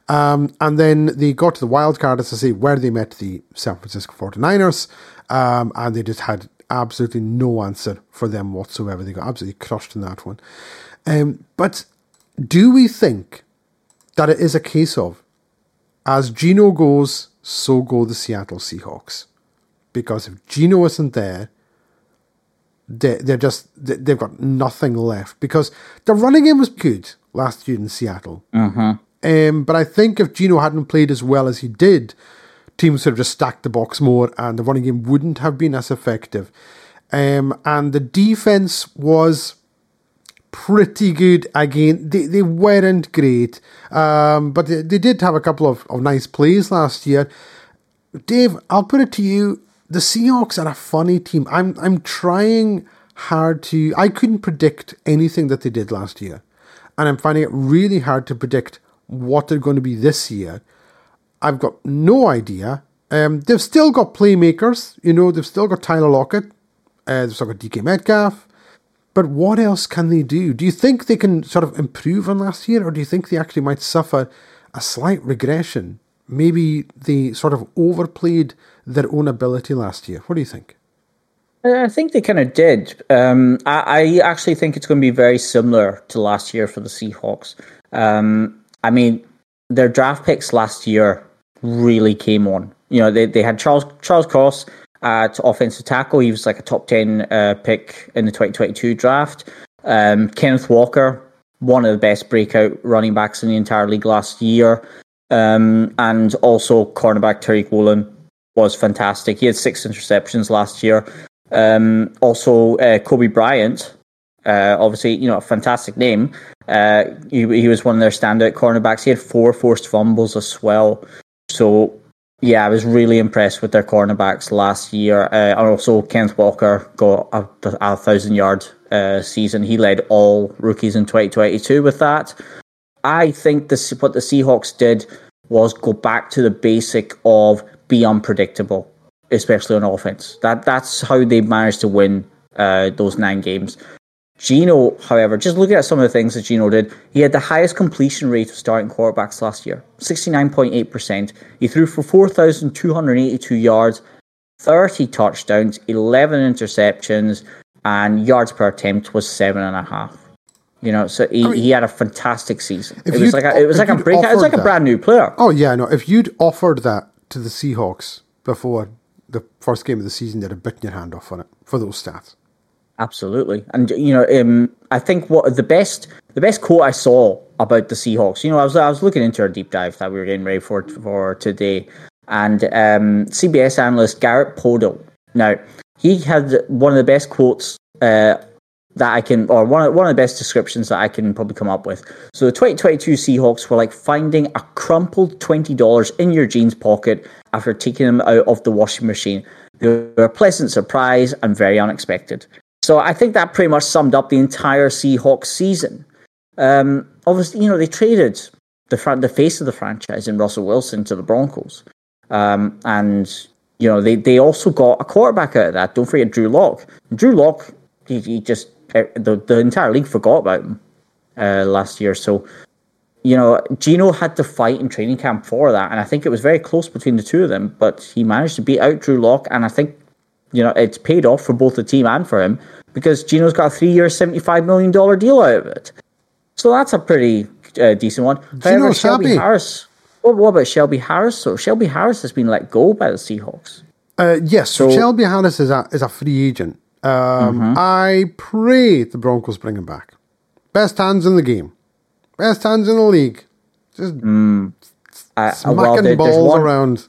um, and then they got to the wild card, as I say, where they met the San Francisco 49ers, um, and they just had absolutely no answer for them whatsoever. They got absolutely crushed in that one. Um, but do we think that it is a case of, as Geno goes, so go the Seattle Seahawks? Because if Geno isn't there, they, they're just they- they've got nothing left because the running game was good last year in Seattle. Mm-hmm. Um, but I think if Geno hadn't played as well as he did, teams would have just stacked the box more, and the running game wouldn't have been as effective. Um, and the defense was pretty good again. They they weren't great, um, but they, they did have a couple of, of nice plays last year. Dave, I'll put it to you: the Seahawks are a funny team. I'm I'm trying hard to. I couldn't predict anything that they did last year, and I'm finding it really hard to predict what they're going to be this year. I've got no idea. Um, they've still got playmakers. You know, they've still got Tyler Lockett. Uh, they've still got DK Metcalf. But what else can they do? Do you think they can sort of improve on last year, or do you think they actually might suffer a slight regression? Maybe they sort of overplayed their own ability last year. What do you think? I think they kind of did. Um, I, I actually think it's going to be very similar to last year for the Seahawks. Um, I mean, their draft picks last year really came on. You know, they, they had Charles Charles Cross at offensive tackle. He was like a top ten uh, pick in the 2022 draft. Um, Kenneth Walker, one of the best breakout running backs in the entire league last year, um, and also cornerback Tariq Woolen was fantastic. He had six interceptions last year. Um, also, uh, Coby Bryant, uh, obviously, you know, a fantastic name. Uh, he, he was one of their standout cornerbacks. He had four forced fumbles as well. So, Yeah, I was really impressed with their cornerbacks last year. Uh, and also, Kenneth Walker got a, a thousand yard uh, season. He led all rookies in 2022 with that. I think this what the Seahawks did was go back to the basic of be unpredictable, especially on offense. That that's how they managed to win uh, those nine games. Geno, however, just looking at some of the things that Geno did, he had the highest completion rate of starting quarterbacks last year, 69.8%. He threw for 4,282 yards, 30 touchdowns, 11 interceptions, and yards per attempt was seven and a half. You know, so he, I mean, he had a fantastic season. It was like a, it was like a break. It was like a brand new player. Oh yeah, no. If you'd offered that to the Seahawks before the first game of the season, they'd have bitten your hand off on it for those stats. Absolutely, and you know, um, I think what the best the best quote I saw about the Seahawks. You know, I was I was looking into our deep dive that we were getting ready for for today, and um, CBS analyst Garrett Podell. Now, he had one of the best quotes uh, that I can, or one of, one of the best descriptions that I can probably come up with. So the 2022 Seahawks were like finding a crumpled twenty dollars in your jeans pocket after taking them out of the washing machine. They were a pleasant surprise and very unexpected. So I think that pretty much summed up the entire Seahawks season. Um, obviously, you know, they traded the front, the face of the franchise in Russell Wilson to the Broncos. Um, and, you know, they, they also got a quarterback out of that. Don't forget Drew Lock. Drew Lock, he, he just, the, the entire league forgot about him uh, last year. So, you know, Geno had to fight in training camp for that. And I think it was very close between the two of them, but he managed to beat out Drew Lock. And I think you know, it's paid off for both the team and for him because Geno's got a three-year, seventy-five million dollar deal out of it. So that's a pretty uh, decent one. However, Shelby happy. Harris. What, what, about Shelby Harris? So Shelby Harris has been let go by the Seahawks. Uh, yes, so, so, Shelby Harris is a is a free agent. Um, mm-hmm. I pray the Broncos bring him back. Best hands in the game, best hands in the league. Just mm. uh, smacking well, balls one, around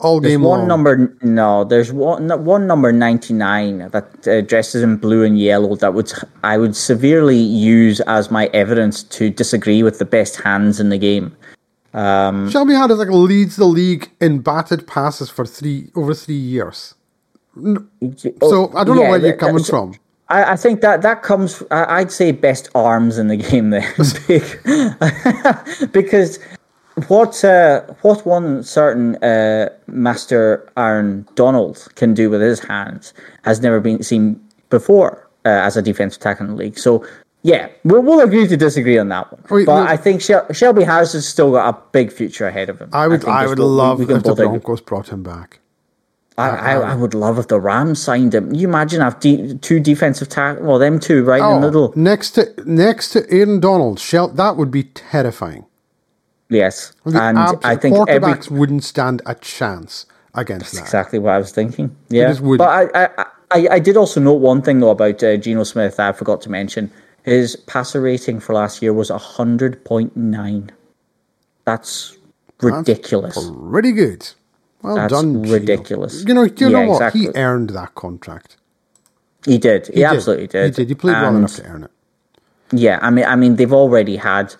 all game one long. number no there's one one number 99 that uh, dresses in blue and yellow that would i would severely use as my evidence to disagree with the best hands in the game um, Shelby Harris like leads the league in batted passes for three over three years. So I don't yeah, know where you're coming from. I, I, think that that comes. I'd say best arms in the game there, (laughs) (laughs) because what uh, what one certain uh, master Aaron Donald can do with his hands has never been seen before uh, as a defensive tackle in the league. So yeah, we'll, we'll agree to disagree on that one. Wait, but I think Shelby Harris has still got a big future ahead of him. I would I, I would love we, we if the Broncos brought him back. I, I, I, would love if the Rams signed him. You imagine have de- two defensive tackle, well, them two right oh, in the oh, middle next to next to Aaron Donald. Shel- that would be terrifying. Yes, the and I think quarterbacks every... wouldn't stand a chance against That's that. Exactly what I was thinking. Yeah, but I, I, I, I, did also note one thing though about uh, Geno Smith. I forgot to mention his passer rating for last year was hundred point nine. That's ridiculous. That's pretty good. Well That's done, ridiculous. You know, you yeah, know what? Exactly. He earned that contract. He did. He, he absolutely did. did. He did. He played and, well enough to earn it. Yeah, I mean, I mean, they've already had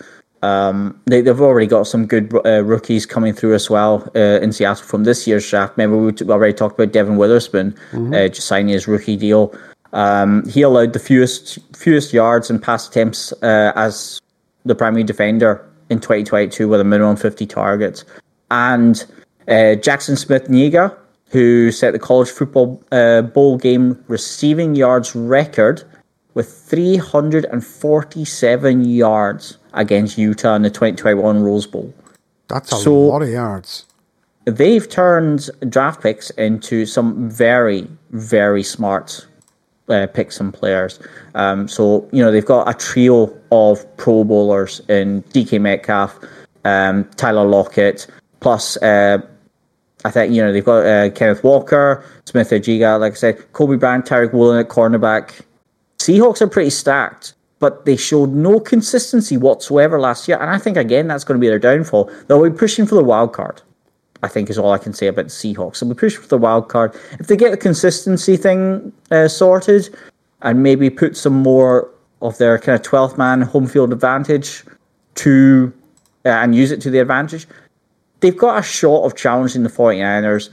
um, they, have already got some good uh, rookies coming through as well uh, in Seattle from this year's draft. Remember, we already talked about Devon Witherspoon mm-hmm. uh, just signing his rookie deal. Um, he allowed the fewest fewest yards and pass attempts uh, as the primary defender in 2022 with a minimum 50 targets. And uh, Jaxon Smith-Njigba, who set the college football uh, bowl game receiving yards record with 347 yards against Utah in the 2021 Rose Bowl. That's a so lot of yards. They've turned draft picks into some very, very smart uh, picks and players. Um, so, you know, they've got a trio of Pro Bowlers in DK Metcalf, um, Tyler Lockett, plus uh, I think, you know, they've got uh, Kenneth Walker, Smith-Njigba, like I said, Coby Bryant, Tariq Woolen at cornerback. Seahawks are pretty stacked but they showed no consistency whatsoever last year. And I think, again, that's going to be their downfall. They'll be pushing for the wild card, I think, is all I can say about the Seahawks. They'll be pushing for the wild card. If they get the consistency thing uh, sorted and maybe put some more of their kind of 12th man home field advantage to uh, and use it to the advantage, they've got a shot of challenging the 49ers,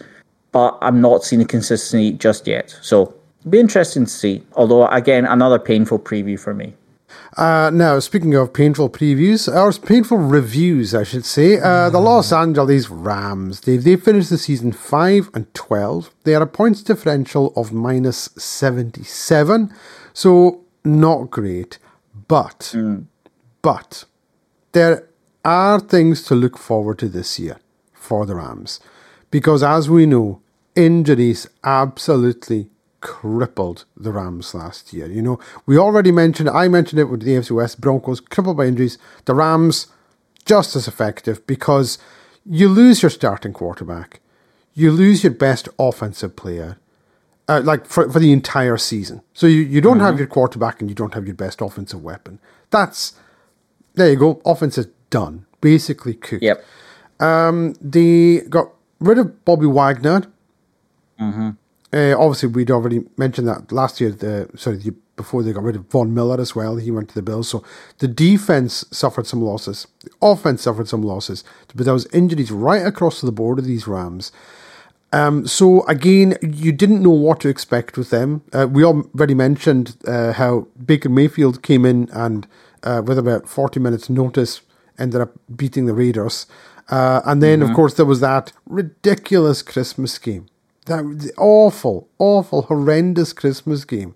but I'm not seeing the consistency just yet. So it'll be interesting to see. Although again, another painful preview for me. Uh, now, speaking of painful previews, or painful reviews, I should say, uh, the Los Angeles Rams, they, they finished the season 5 and 12. They had a points differential of minus 77, so not great. But, Mm. but, there are things to look forward to this year for the Rams. Because as we know, injuries absolutely crippled the Rams last year. You know, we already mentioned, I mentioned it with the AFC West Broncos, crippled by injuries. The Rams, just as effective because you lose your starting quarterback, you lose your best offensive player, uh, like for, for the entire season. So you, you don't have your quarterback and you don't have your best offensive weapon. That's, there you go, offense is done, basically cooked. Yep. Um, they got rid of Bobby Wagner. Uh, obviously, we'd already mentioned that last year. The sorry, the, before they got rid of Von Miller as well, he went to the Bills. So the defense suffered some losses. The offense suffered some losses, but there was injuries right across the board of these Rams. Um, so again, you didn't know what to expect with them. Uh, we already mentioned uh, how Baker Mayfield came in and uh, with about forty minutes' notice ended up beating the Raiders. Uh, and then, of course, there was that ridiculous Christmas game. That was awful, awful, horrendous Christmas game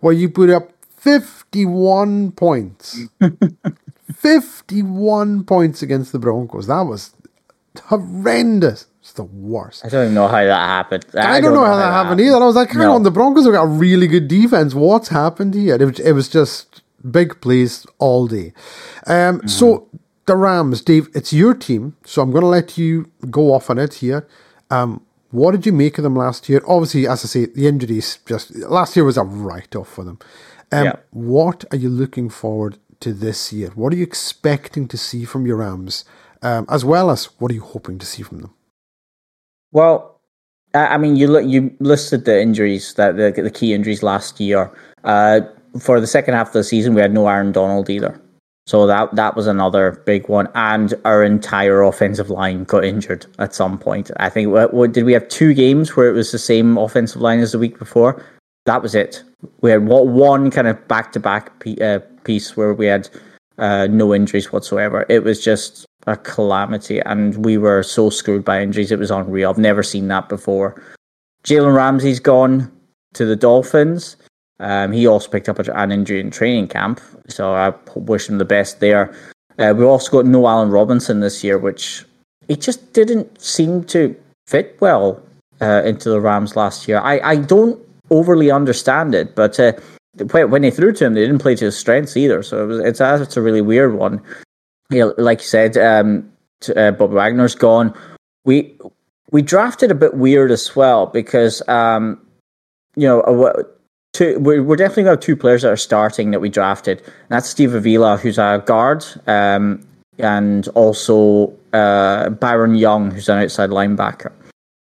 where you put up 51 points. (laughs) 51 points against the Broncos. That was horrendous. It's the worst. I don't even know how that happened. I, don't, know how that happened either. I was like, hang No. on, the Broncos have got a really good defense. What's happened here? It was, it was just big plays all day. Um, So the Rams, Dave, it's your team, so I'm going to let you go off on it here. Um, what did you make of them last year? Obviously, as I say, the injuries just last year was a write off for them. Um, Yeah. What are you looking forward to this year? What are you expecting to see from your Rams, um, as well as what are you hoping to see from them? Well, I I mean, you look, you listed the injuries that the the key injuries last year. Uh, for the second half of the season, we had no Aaron Donald either, so that that was another big one. And our entire offensive line got injured at some point. I think what, what did we have two games where it was the same offensive line as the week before? That was it. We had what one kind of back to back piece where we had uh, no injuries whatsoever. It was just a calamity, and we were so screwed by injuries. It was unreal. I've never seen that before. Jalen Ramsey's gone to the Dolphins. Um, he also picked up an injury in training camp, so I wish him the best there. Uh, we've also got no Allen Robinson this year, which he just didn't seem to fit well uh, into the Rams last year. I, I don't overly understand it, but uh, when they threw to him, they didn't play to his strengths either. So it was, it's it's a really weird one. Yeah, like you said, um, uh, Bob Wagner's gone. We we drafted a bit weird as well because um, you know two, we're, we're definitely going to have two players that are starting that we drafted. And that's Steve Avila, who's a guard, um, and also uh, Byron Young, who's an outside linebacker.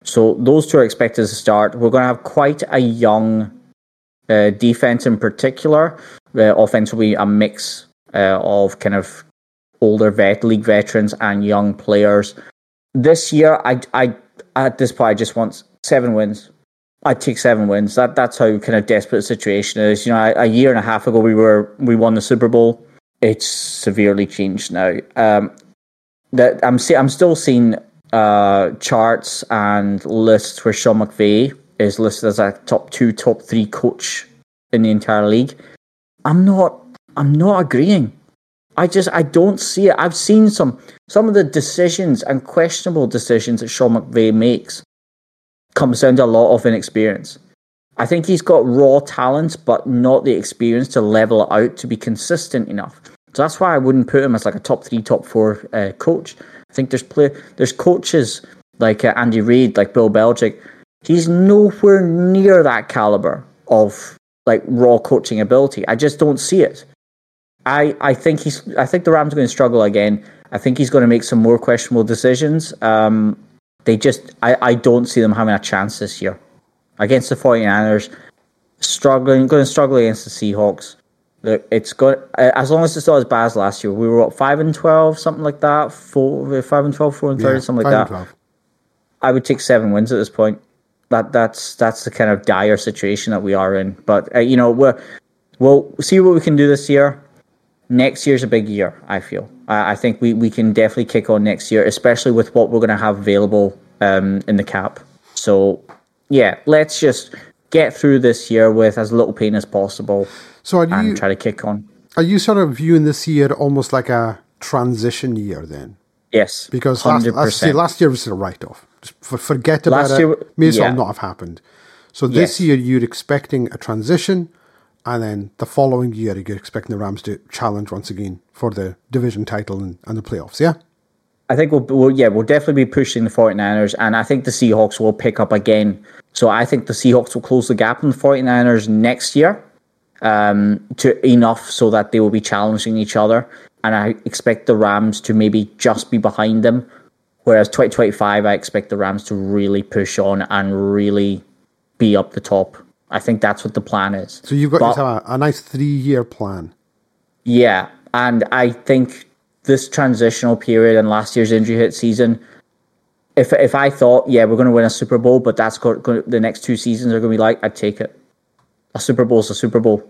So those two are expected to start. We're going to have quite a young uh, defense in particular. Uh, be a mix uh, of kind of older vet league veterans and young players. This year, I, I at this point, I just want seven wins. I'd take seven wins. That that's how kind of desperate the situation is. You know, a, a year and a half ago, we were we won the Super Bowl. It's severely changed now. Um, that I'm see, I'm still seeing uh, charts and lists where Sean McVay is listed as a top two, top three coach in the entire league. I'm not. I'm not agreeing. I just I don't see it. I've seen some some of the decisions and questionable decisions that Sean McVay makes comes down to a lot of inexperience. I think he's got raw talent, but not the experience to level it out to be consistent enough. So that's why I wouldn't put him as like a top three, top four uh, coach. I think there's play there's coaches like uh, Andy Reid, like Bill Belichick. He's nowhere near that caliber of like raw coaching ability. I just don't see it. I, I think he's I think the Rams are going to struggle again. I think he's going to make some more questionable decisions. Um, they just I, I don't see them having a chance this year against the 49ers. Struggling, going to struggle against the Seahawks. Look, it's got as long as it's not as bad as last year. We were what five and twelve, something like that. Four, five and 12, 4 and thirty, Yeah, something like that. 12. I would take seven wins at this point. That that's that's the kind of dire situation that we are in. But uh, you know, we're we'll see what we can do this year. Next year's a big year. I feel. I, I think we we can definitely kick on next year, especially with what we're going to have available um, in the cap. So yeah, let's just get through this year with as little pain as possible So are and you try to kick on. are you sort of viewing this year almost like a transition year then? Yes, Because last, last, percent. last year was a write off. Just forget about Last it. year- May as well not have happened. So this Yes. year you're expecting a transition, and then the following year you're expecting the Rams to challenge once again for the division title and, and the playoffs. Yeah. I think we'll, we'll yeah we'll definitely be pushing the 49ers and I think the Seahawks will pick up again. So I think the Seahawks will close the gap on the 49ers next year um, to enough so that they will be challenging each other and I expect the Rams to maybe just be behind them whereas 2025 I expect the Rams to really push on and really be up the top. I think that's what the plan is. So you've got But, a, a nice three year plan. Yeah, and I think this transitional period and last year's injury hit season, if if I thought, yeah, we're going to win a Super Bowl, but that's to, the next two seasons are going to be like, I'd take it. A Super Bowl is a Super Bowl.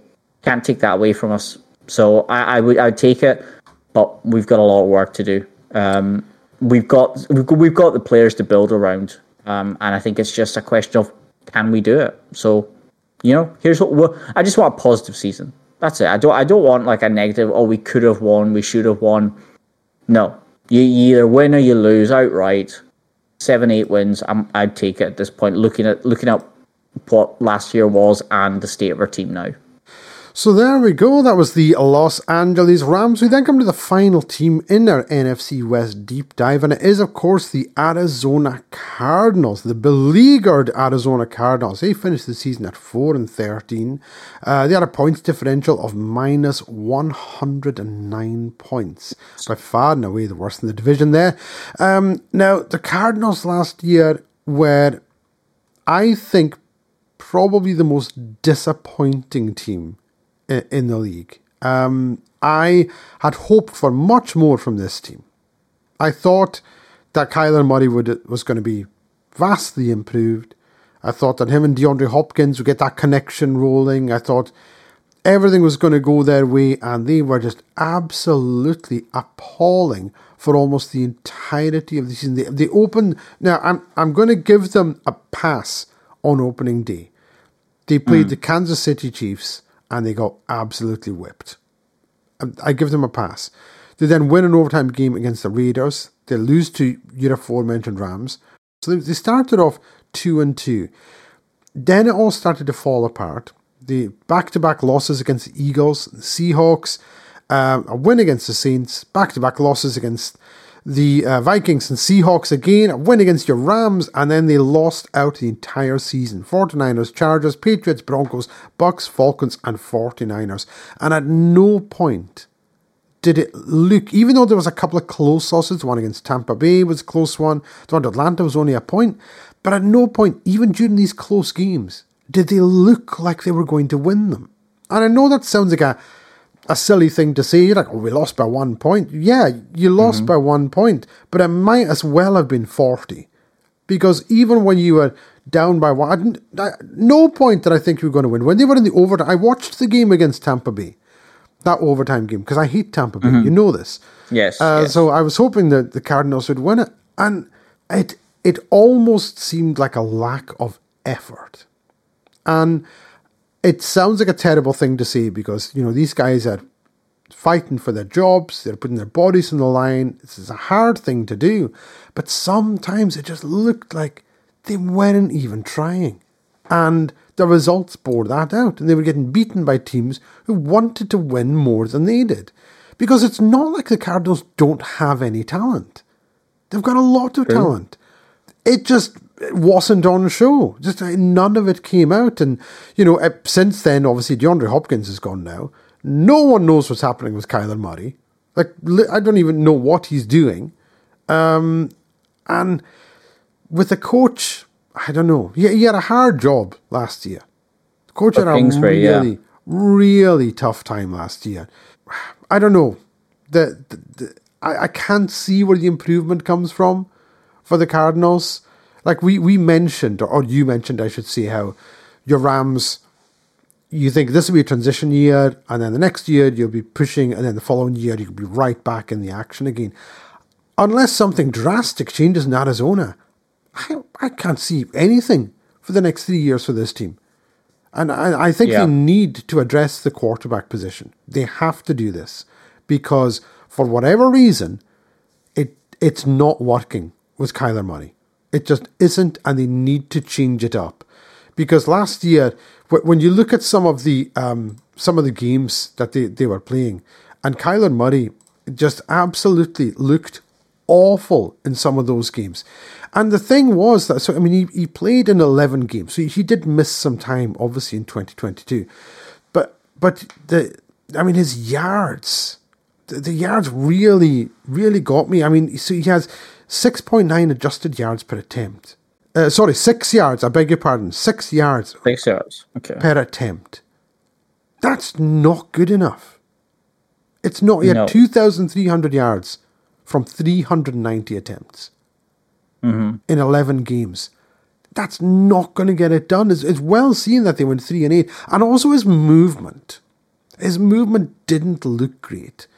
Can't take that away from us. So I, I would I'd take it, but we've got a lot of work to do. Um, we've got we've got, we've got the players to build around, um, and I think it's just a question of can we do it. So you know, here's what I just want a positive season. That's it. I don't I don't want like a negative. Oh, we could have won. We should have won. No, you, you either win or you lose outright. Seven, eight wins. I'm, I'd take it at this point. Looking at looking at what last year was and the state of our team now. So there we go. That was the Los Angeles Rams. We then come to the final team in our NFC West deep dive, and it is, of course, the Arizona Cardinals, the beleaguered Arizona Cardinals. They finished the season at four and thirteen. Uh, they had a points differential of minus one hundred and nine points, by far and away the worst in the division. There. Um, now the Cardinals last year were, I think, probably the most disappointing team in the league. Um, I had hoped for much more from this team. I thought that Kyler Murray would was going to be vastly improved. I thought that him and DeAndre Hopkins would get that connection rolling. I thought everything was going to go their way, and they were just absolutely appalling for almost the entirety of the season. They, they opened now. I'm I'm going to give them a pass on opening day. They played the Kansas City Chiefs and they got absolutely whipped. I give them a pass. They then win an overtime game against the Raiders. They lose to your aforementioned Rams. So they, they started off two and two. Then it all started to fall apart. The back-to-back losses against the Eagles, the Seahawks, um, a win against the Saints, back-to-back losses against the uh, Vikings and Seahawks again, a win against your Rams, and then they lost out the entire season. 49ers, Chargers, Patriots, Broncos, Bucks, Falcons, and 49ers. And at no point did it look, even though there was a couple of close losses, one against Tampa Bay was a close one, the one to Atlanta was only a point, but at no point, even during these close games, did they look like they were going to win them. And I know that sounds like a, a silly thing to say, You're like, oh, we lost by one point. Yeah, you lost by one point, but it might as well have been 40. Because even when you were down by one, I, I- no point did I think you were going to win. When they were in the overtime, I watched the game against Tampa Bay, that overtime game, because I hate Tampa Bay. You know this. Yes, Uh, yes. So I was hoping that the Cardinals would win it, and it it almost seemed like a lack of effort. And it sounds like a terrible thing to say because you know these guys are fighting for their jobs, they're putting their bodies on the line. This is a hard thing to do, but sometimes it just looked like they weren't even trying. And the results bore that out, and they were getting beaten by teams who wanted to win more than they did. Because it's not like the Cardinals don't have any talent. They've got a lot of talent. It just wasn't on show. Just uh, none of it came out. And, you know, since then, obviously, DeAndre Hopkins is gone now. No one knows what's happening with Kyler Murray. Like, I don't even know what he's doing. Um, and with the coach, I don't know. He, he had a hard job last year. The coach With had a Kingsbury, yeah. really, really tough time last year. I don't know. The, the, the I, I can't see where the improvement comes from for the Cardinals. Like we, we mentioned, or you mentioned, I should see how your Rams, you think this will be a transition year, and then the next year you'll be pushing, and then the following year you'll be right back in the action again. Unless something drastic changes in Arizona, I, I can't see anything for the next three years for this team. And I, I think yeah. they need to address the quarterback position. They have to do this because for whatever reason, it it's not working with Kyler Murray. It just isn't, and they need to change it up. Because last year, when you look at some of the um, some of the games that they, they were playing, and Kyler Murray just absolutely looked awful in some of those games. And the thing was that, so I mean, he, he played in 11 games, so he, did miss some time, obviously, in 2022. But, but the, I mean, his yards, the, the yards really, really got me. I mean, so he has 6.9 adjusted yards per attempt. Uh, sorry, six yards, I beg your pardon, six yards. Six yards, okay. Per attempt. That's not good enough. It's not. He had no. 2,300 yards from 390 attempts mm-hmm. in 11 games. That's not going to get it done. It's, it's well seen that they went 3 and 8. And also his movement. His movement didn't look great.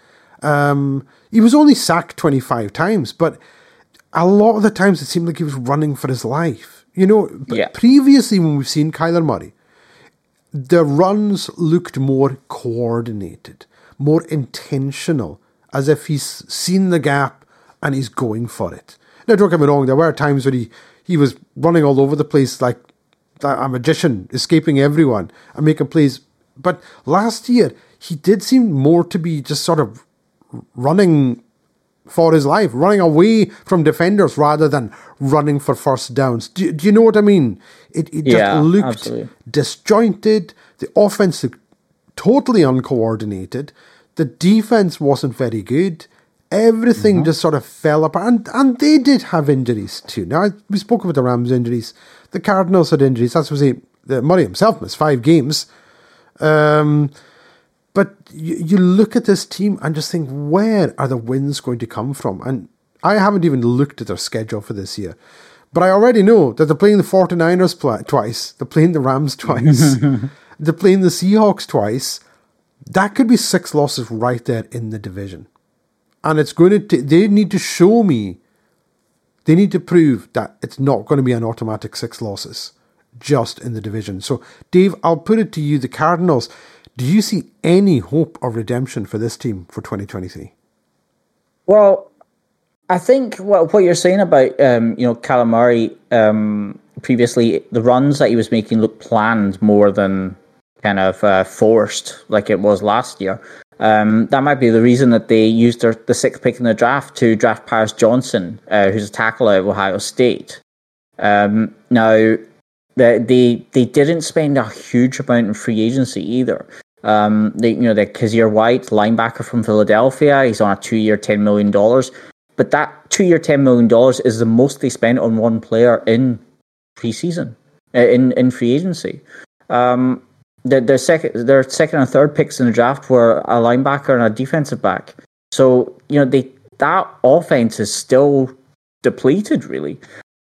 Um, he was only sacked 25 times, but a lot of the times it seemed like he was running for his life. You know, yeah. previously when we've seen Kyler Murray, the runs looked more coordinated, more intentional, as if he's seen the gap and he's going for it. Now, don't get me wrong, there were times where he, he was running all over the place like a magician, escaping everyone and making plays. But last year, he did seem more to be just sort of running for his life, running away from defenders rather than running for first downs. Do, do you know what I mean? It, it yeah, just looked absolutely. disjointed. The offense looked totally uncoordinated. The defense wasn't very good. Everything mm-hmm. just sort of fell apart. And, and they did have injuries too. Now, we spoke about the Rams' injuries. The Cardinals had injuries. That's what say, the Murray himself missed five games. Um, you, you look at this team and just think, where are the wins going to come from? And I haven't even looked at their schedule for this year. But I already know that they're playing the 49ers pl- twice, they're playing the Rams twice, (laughs) they're playing the Seahawks twice. That could be six losses right there in the division and it's going to t- they need to show me they need to prove that it's not going to be an automatic six losses just in the division so dave i'll put it to you the cardinals do you see any hope of redemption for this team for 2023 well i think what, what you're saying about um, you know calamari um, previously the runs that he was making look planned more than kind of uh, forced like it was last year um, that might be the reason that they used their, the sixth pick in the draft to draft Paris Johnson, uh, who's a tackle out of Ohio State. Um, now, they, they they didn't spend a huge amount in free agency either. Um, you know the Kyzir White linebacker from Philadelphia. He's on a two year, ten million dollars. But that two year, ten million dollars is the most they spent on one player in preseason, uh, in in free agency. Um, their, their second their second and third picks in the draft were a linebacker and a defensive back. So you know they that offense is still depleted really.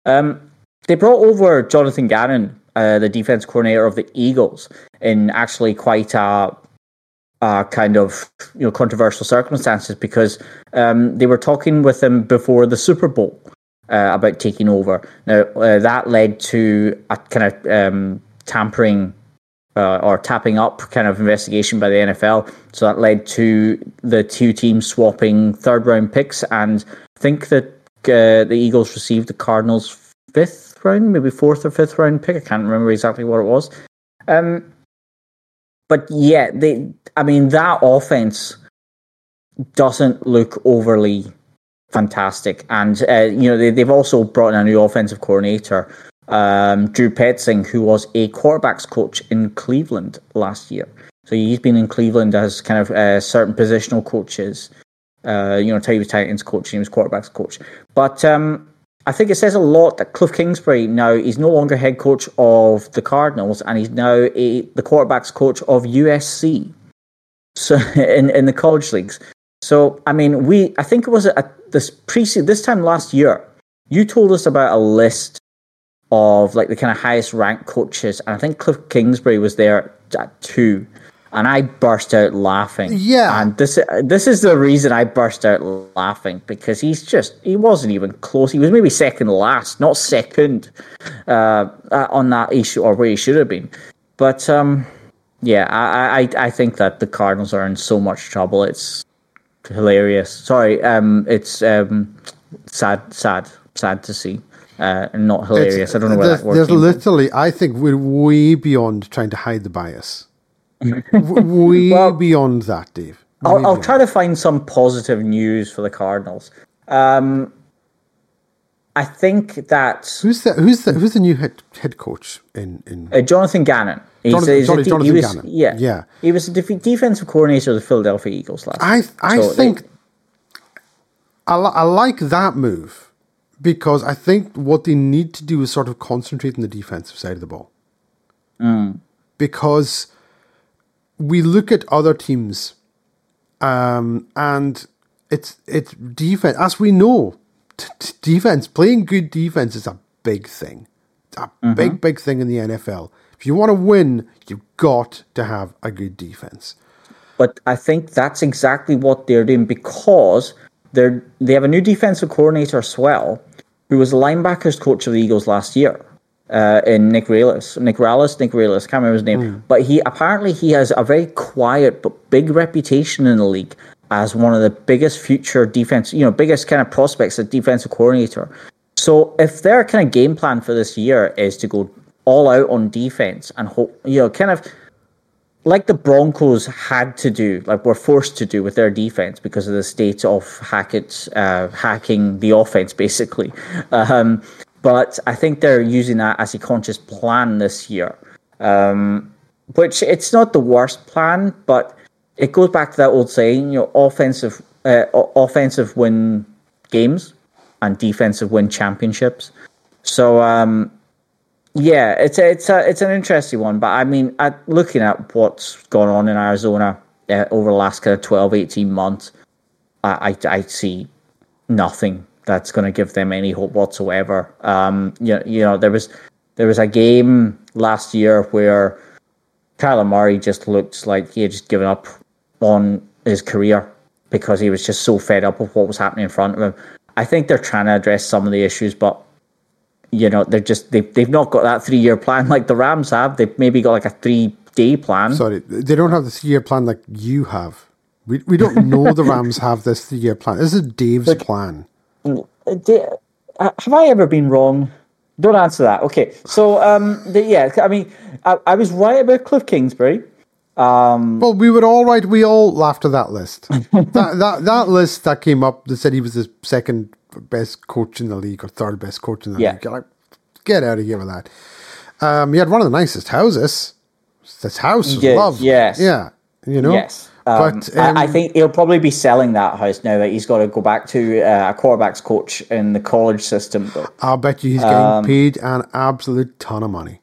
Um, they brought over Jonathan Gannon, uh, the defense coordinator of the Eagles, in actually quite a, a kind of you know controversial circumstances because um, they were talking with him before the Super Bowl uh, about taking over. Now uh, that led to a kind of um, tampering uh, or tapping up kind of investigation by the NFL. So that led to the two teams swapping third round picks, and I think that uh, the Eagles received the Cardinals' fifth round, maybe fourth or fifth round pick. I can't remember exactly what it was. Um, but yeah, they. I mean, that offense doesn't look overly fantastic, and uh, you know they, they've also brought in a new offensive coordinator um, Drew Petzing, who was a quarterbacks coach in Cleveland last year. So he's been in Cleveland as kind of uh, certain positional coaches. Uh, you know, Tennessee Titans coach, he was quarterbacks coach. But um, I think it says a lot that Cliff Kingsbury now is no longer head coach of the Cardinals and he's now a, the quarterbacks coach of USC. So (laughs) in in the college leagues. So I mean, we I think it was a, this pre this time last year. You told us about a list of like the kind of highest ranked coaches, and I think Cliff Kingsbury was there at two and I burst out laughing. Yeah, and this this is the reason I burst out laughing because he's just he wasn't even close. He was maybe second last, not second uh, uh on that issue or where he should have been. But um, yeah, I, I I think that the Cardinals are in so much trouble. It's hilarious. Sorry, um, it's um, sad, sad, sad to see. Uh, not hilarious. It's, I don't know where there's, that word There's literally, from. I think we're way beyond trying to hide the bias way (laughs) well, beyond that, Dave. I'll, I'll try to find some positive news for the Cardinals. Um, I think that who's the who's the who's the new head head coach in in uh, Jonathan Gannon. He's, Jonathan, he's sorry, Jonathan was, Gannon. Yeah, yeah. He was the defensive coordinator of the Philadelphia Eagles last. I I so think they, I, I like that move because I think what they need to do is sort of concentrate on the defensive side of the ball. Mm. Because we look at other teams, um, and it's it's defense. As we know, t- t- defense playing good defense is a big thing. It's a mm-hmm. big big thing in the NFL. If you want to win, you've got to have a good defense. But I think that's exactly what they're doing because they're they have a new defensive coordinator as well, who was the linebackers coach of the Eagles last year uh, in Nick Rallis, Nick Rallis, Nick Rallis, can't remember his name, mm. but he apparently he has a very quiet but big reputation in the league as one of the biggest future defense, you know, biggest kind of prospects as defensive coordinator. So if their kind of game plan for this year is to go all out on defense and hope, you know, kind of like the Broncos had to do, like were forced to do with their defense because of the state of Hackett uh, hacking the offense, basically. (laughs) Um, but I think they're using that as a conscious plan this year. Um, which it's not the worst plan, but it goes back to that old saying, you know, offensive uh, offensive win games and defensive win championships. So um, yeah, it's a, it's a, it's an interesting one. But I mean, at, looking at what's gone on in Arizona uh, over the last kind of 12, 18 months, I, I, I see nothing that's going to give them any hope whatsoever. Um, you, you know, there was there was a game last year where Kyler Murray just looked like he had just given up on his career because he was just so fed up with what was happening in front of him. I think they're trying to address some of the issues, but you know, they're just they they've not got that three year plan like the Rams have. They've maybe got like a three day plan. Sorry, they don't have the three year plan like you have. We we don't know the (laughs) Rams have this three year plan. This is Dave's plan. Uh, have I ever been wrong? Don't answer that. Okay, so um, the, yeah, I mean, I, I, was right about Cliff Kingsbury. Um, well, we were all right. We all laughed at that list. (laughs) that, that that list that came up that said he was the second best coach in the league or third best coach in the yeah. league. Like, get out of here with that. Um, he had one of the nicest houses. This house was yes, lovely. Yes. Yeah. You know. Yes. Um, but um, I, I, um, think he'll probably be selling that house now that he's got to go back to uh, a quarterbacks coach in the college system. I'll bet you he's getting um, paid an absolute ton of money.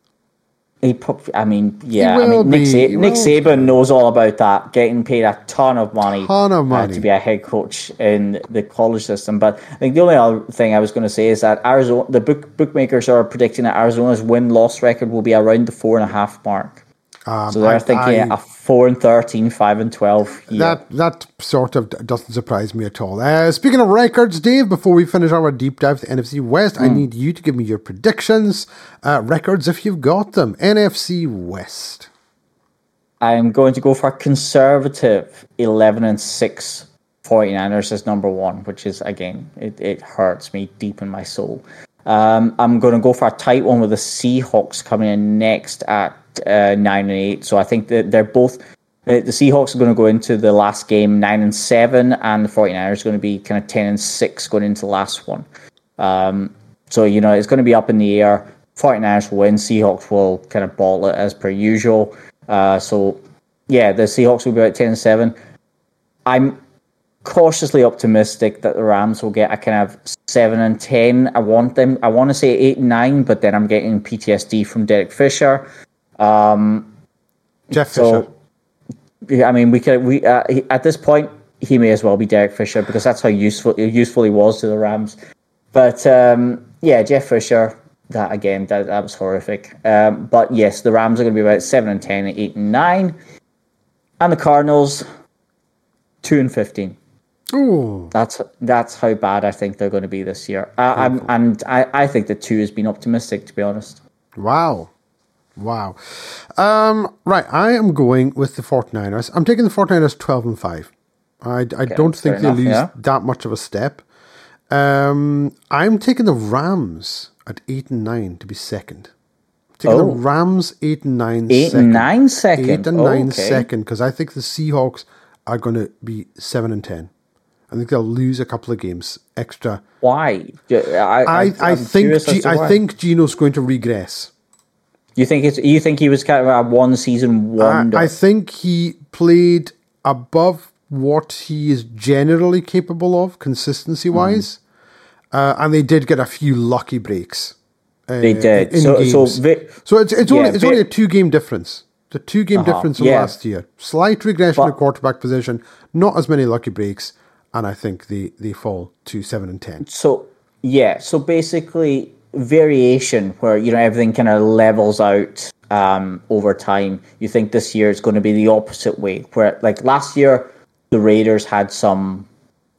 He, probably, I mean, yeah, I mean, Nick, Sa- Nick Saban knows all about that, getting paid a ton of money, ton of money. Uh, to be a head coach in the college system. But I think the only other thing I was going to say is that Arizona, the book bookmakers are predicting that Arizona's win loss record will be around the four and a half mark. Um, so they're I, thinking I, a four and 13, 5 and twelve. Year. That that sort of doesn't surprise me at all. Uh, speaking of records, Dave, before we finish our deep dive to NFC West, mm. I hmm. need you to give me your predictions, uh, records if you've got them. NFC West. I'm going to go for a conservative eleven and six 49ers as number one, which is again it, it hurts me deep in my soul. Um, I'm going to go for a tight one with the Seahawks coming in next at uh, nine and eight. So I think that they're both. The, Seahawks are going to go into the last game nine and seven, and the 49ers are going to be kind of ten and six going into the last one. Um, so you know it's going to be up in the air. 49ers will win. Seahawks will kind of ball it as per usual. Uh, so yeah, the Seahawks will be about ten and seven. I'm cautiously optimistic that the Rams will get a kind of seven and ten. I want them. I want to say eight and nine, but then I'm getting PTSD from Derek Fisher. Um, Jeff Fisher. so, yeah, I mean, we could we uh, he, at this point he may as well be Derek Fisher because that's how useful useful he was to the Rams. But um, yeah, Jeff Fisher. That again, that, that was horrific. Um, but yes, the Rams are going to be about seven and 10, 8 and nine, and the Cardinals two and fifteen. Ooh. That's that's how bad I think they're going to be this year. Uh, I'm, and I, I think the two has been optimistic, to be honest. Wow. Wow. Um, right, I am going with the 49ers. I'm taking the 49ers 12 and 5. I, I don't think they enough, lose yeah. that much of a step. Um, I'm taking the Rams at 8 and 9 to be second. Taking the Oh. Rams 8 and 9 Eight second. and nine second. 8 and 9 okay. second because I think the Seahawks are going to be 7 and 10. I think they'll lose a couple of games extra. Why? I, I, I, I think G- I think Geno's going to regress. You think it's you think he was kind of a one season wonder. I, I think he played above what he is generally capable of, consistency wise. Uh, and they did get a few lucky breaks. Uh, they did. So, so, vi- So it's it's Yeah, only it's vi- only a two game difference. The two game difference from yeah. last year. Slight regression But- in quarterback position. Not as many lucky breaks, and I think they they fall to seven and ten. so yeah. So basically, variation where you know everything kind of levels out um, over time. You think this year is going to be the opposite way, where like last year, the Raiders had some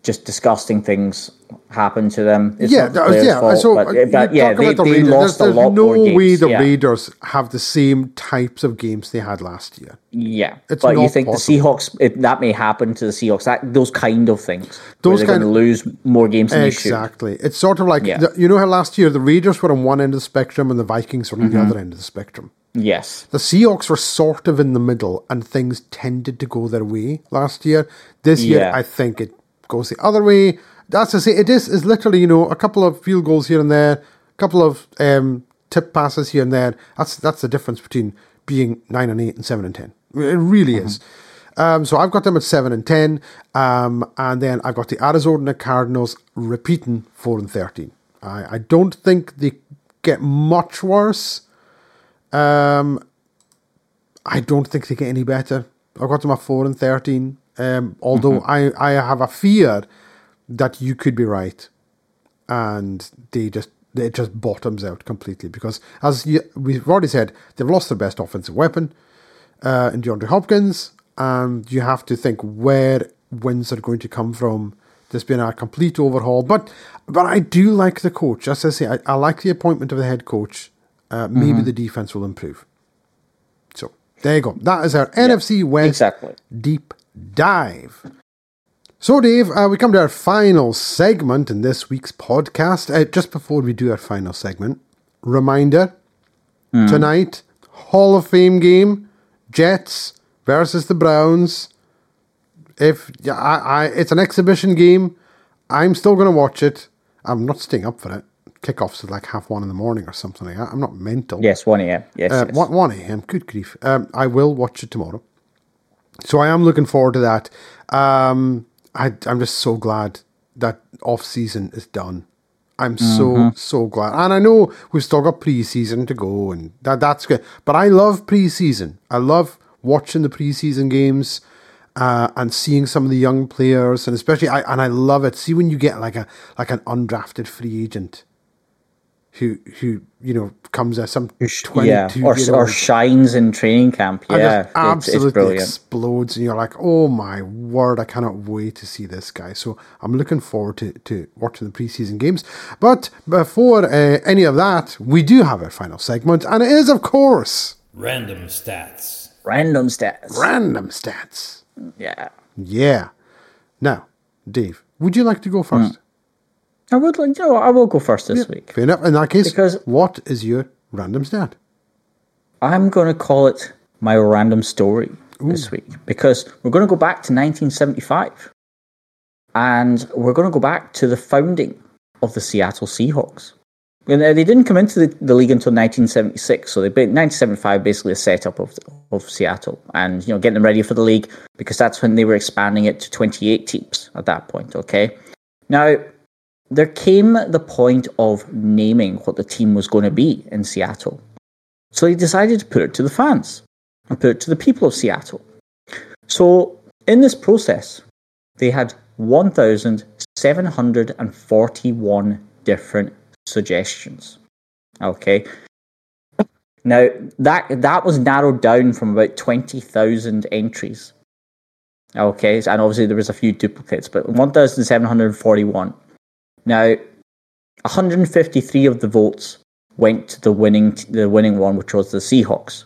just disgusting things happen to them. It's yeah, the yeah. fault, so but, but yeah, they, the they lost there's, a lot no more games. way the yeah. Raiders have the same types of games they had last year. Yeah, It's but you think possible. the Seahawks it, that may happen to the Seahawks? That those kind of things, Those kind going to lose more games than. Exactly. It's sort of like Yeah. the, you know how last year the Raiders were on one end of the spectrum and the Vikings were on Mm-hmm. the other end of the spectrum. Yes, The Seahawks were sort of in the middle, and things tended to go their way last year. This year, Yeah. I think it goes the other way. That's to say, it is is literally you know a couple of field goals here and there, a couple of um, tip passes here and there. That's that's the difference between being nine and eight and seven and ten. It really is. Um, so I've got them at seven and ten, um, and then I've got the Arizona Cardinals repeating four and thirteen. I, I don't think they get much worse. Um, I don't think they get any better. I've got them at four and thirteen. Um, although I, I have a fear that you could be right, and they just it just bottoms out completely because as you, we've already said, they've lost their best offensive weapon uh, in DeAndre Hopkins, and you have to think where wins are going to come from. There's been a complete overhaul, but but I do like the coach. As I say, I, I like the appointment of the head coach. Uh, maybe the defense will improve. So there you go. That is our NFC West exactly. deep dive. So, Dave, uh, we come to our final segment in this week's podcast. Uh, just before we do our final segment, reminder tonight, Hall of Fame game, Jets versus the Browns. If yeah, I, I, it's an exhibition game, I'm still going to watch it. I'm not staying up for it. Kickoffs at like half one in the morning or something like that. I'm not mental. Yes, one a.m. Yes, Uh, yes. 1, 1 a.m. Good grief. Um, I will watch it tomorrow. So I am looking forward to that. Um, I, I'm just so glad that off season is done. I'm so so glad, and I know we've still got preseason to go, and that that's good. But I love preseason. I love watching the preseason games uh, and seeing some of the young players, and especially I and I love it. See when you get like a like an undrafted free agent who who you know comes as some twenty yeah, two or, year or shines in training camp. and Yeah, just it's, it's absolutely brilliant. explodes, and you're like, "Oh my word! I cannot wait to see this guy." So I'm looking forward to, to watching the preseason games. But before uh, any of that, we do have our final segment, and it is, of course, Random stats. Random stats. random stats. yeah, Yeah. Now, Dave, would you like to go first? I would like. You know, I will go first this week. Fair enough. In that case, Because- what is your random stat? I'm going to call it my random story this week because we're going to go back to 1975, and we're going to go back to the founding of the Seattle Seahawks. And they didn't come into the, the league until 1976, so they 1975 basically a setup of of Seattle and you know getting them ready for the league because that's when they were expanding it to 28 teams at that point. Okay, now there came the point of naming what the team was going to be in Seattle. So they decided to put it to the fans and put it to the people of Seattle. So in this process, they had 1,741 different suggestions. Okay. Now that that was narrowed down from about 20,000 entries. Okay, and obviously there was a few duplicates, but 1,741. Now, one hundred and fifty-three of the votes went to the winning the winning one, which was the Seahawks.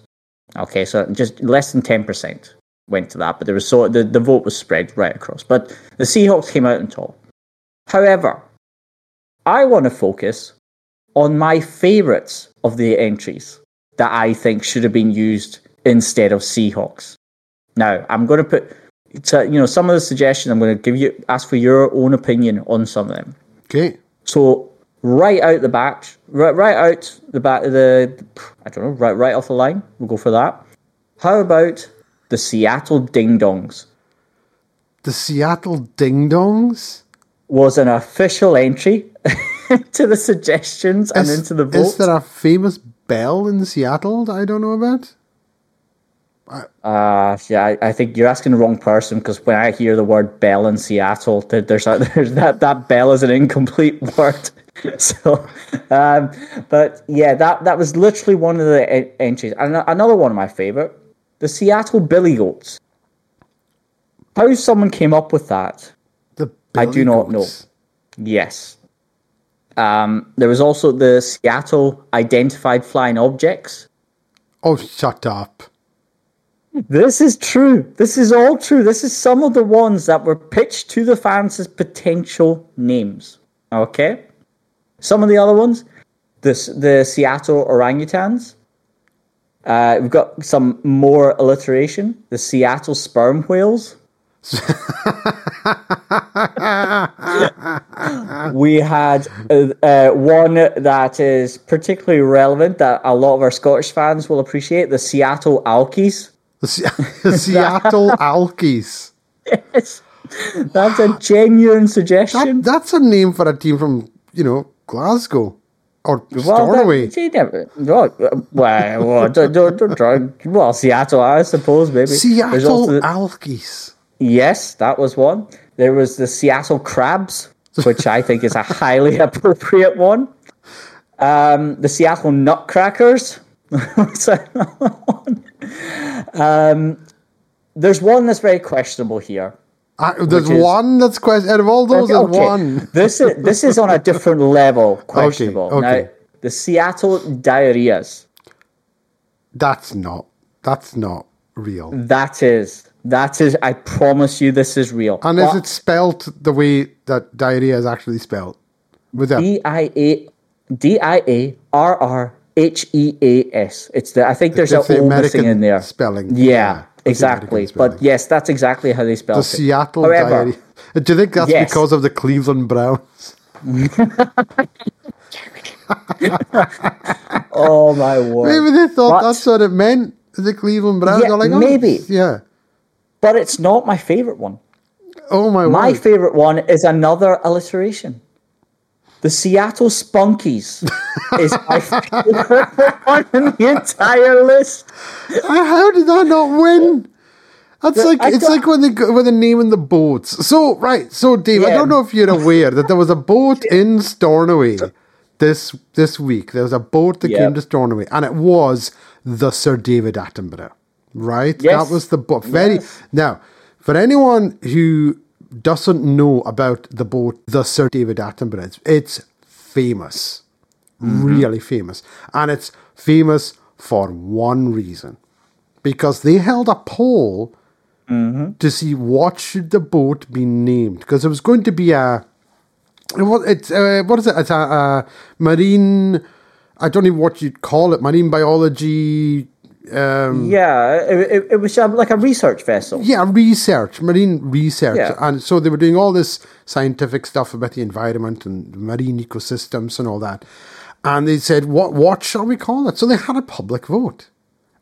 Okay, so just less than ten percent went to that, but there was so the, the vote was spread right across. But the Seahawks came out on top. However, I want to focus on my favourites of the entries that I think should have been used instead of Seahawks. Now, I'm going to put, to, you know, some of the suggestions. I'm going to give you, ask for your own opinion on some of them. Okay. So right out the back, right, right out the back, of the I don't know, right, right off the line. We'll go for that. How about the Seattle Ding Dongs? The Seattle Ding Dongs was an official entry (laughs) to the suggestions and into the vote. Is there a famous bell in Seattle that I don't know about? Uh, yeah, I, I, think you're asking the wrong person because when I hear the word bell in Seattle, there's, a, (laughs) there's that that bell is an incomplete (laughs) word. so, um, but yeah, that that was literally one of the en- entries. And another one of my favorite, the Seattle Billy Goats. How someone came up with that, the I do not Goats. know. Yes. Um, there was also the Seattle identified flying objects. Oh, shut up. This is true. This is all true. This is some of the ones that were pitched to the fans as potential names. Okay? Some of the other ones, this the Seattle orangutans. Uh, we've got some more alliteration. The Seattle sperm whales. (laughs) we had uh, uh, one that is particularly relevant that a lot of our Scottish fans will appreciate the Seattle Alkies. The, Se- (laughs) the Seattle (laughs) Alkies. Yes, that's a genuine suggestion. That, that's a name for a team from, you know, Glasgow or Stornoway. That, see, never, well, well, well, don't, don't, don't try. Well, Seattle, I suppose, maybe. Seattle the, Alkies. Yes, that was one. There was the Seattle Crabs, which I think is a highly (laughs) appropriate one. Um, the Seattle Nutcrackers. (laughs) um, there's one that's very questionable here. Uh, there's is, one that's questionable. Out of all those, okay, there's one. (laughs) this is this is on a different (laughs) level. Questionable. Okay, okay. Now, the Seattle Diarrheas. That's not. That's not real. That is. That is. I promise you, this is real. And but, is it spelled the way that diarrhea is actually spelled? With D I A D I A R R H E A S. It's the. I think there's an the missing in there. Spelling. Yeah. yeah exactly. But yes, that's exactly how they spell the it. The Seattle However, Diary. Do you think that's yes. because of the Cleveland Browns? (laughs) oh my word! Maybe they thought but, that's what it meant. The Cleveland Browns. Yeah, like, oh, maybe. Yeah. But it's not my favorite one. Oh my! My word. favorite one is another alliteration. The Seattle Spunkies is my (laughs) favorite one in the entire list. How did that not win? That's the, like I it's like when they when they naming the boats. So right, so Dave, yeah. I don't know if you're aware that there was a boat in Stornoway this this week. There was a boat that came to Stornoway, and it was the Sir David Attenborough. Right, yes. that was the boat. Very yes. now for anyone who doesn't know about the boat, the Sir David Attenborough, it's, it's famous, mm-hmm. really famous. And it's famous for one reason because they held a poll mm-hmm. to see what should the boat be named because it was going to be a what it's uh, what is it it's a, a marine I don't even what you'd call it marine biology um, yeah, it, it, was um, like a research vessel. Yeah, research, marine research. Yeah. And so they were doing all this scientific stuff about the environment and marine ecosystems and all that. And they said, what, what shall we call it? So they had a public vote.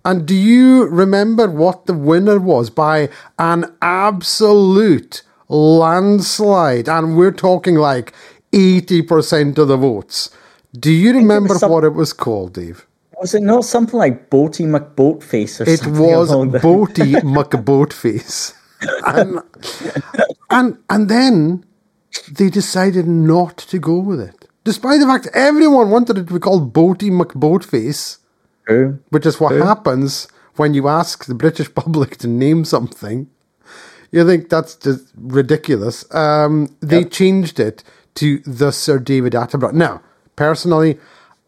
And do you remember what the winner was by an absolute landslide? And we're talking like 80% of the votes. Do you remember some- what it was called, Dave? Was it not something like Boaty McBoatface or It something? It was Boaty (laughs) McBoatface. (laughs) And, and, and then they decided not to go with it. Despite the fact everyone wanted it to be called Boaty McBoatface, True. which is what happens when you ask the British (laughs) public to name something. You think that's just ridiculous. Um, they changed it to the Sir David Attenborough. Now, personally,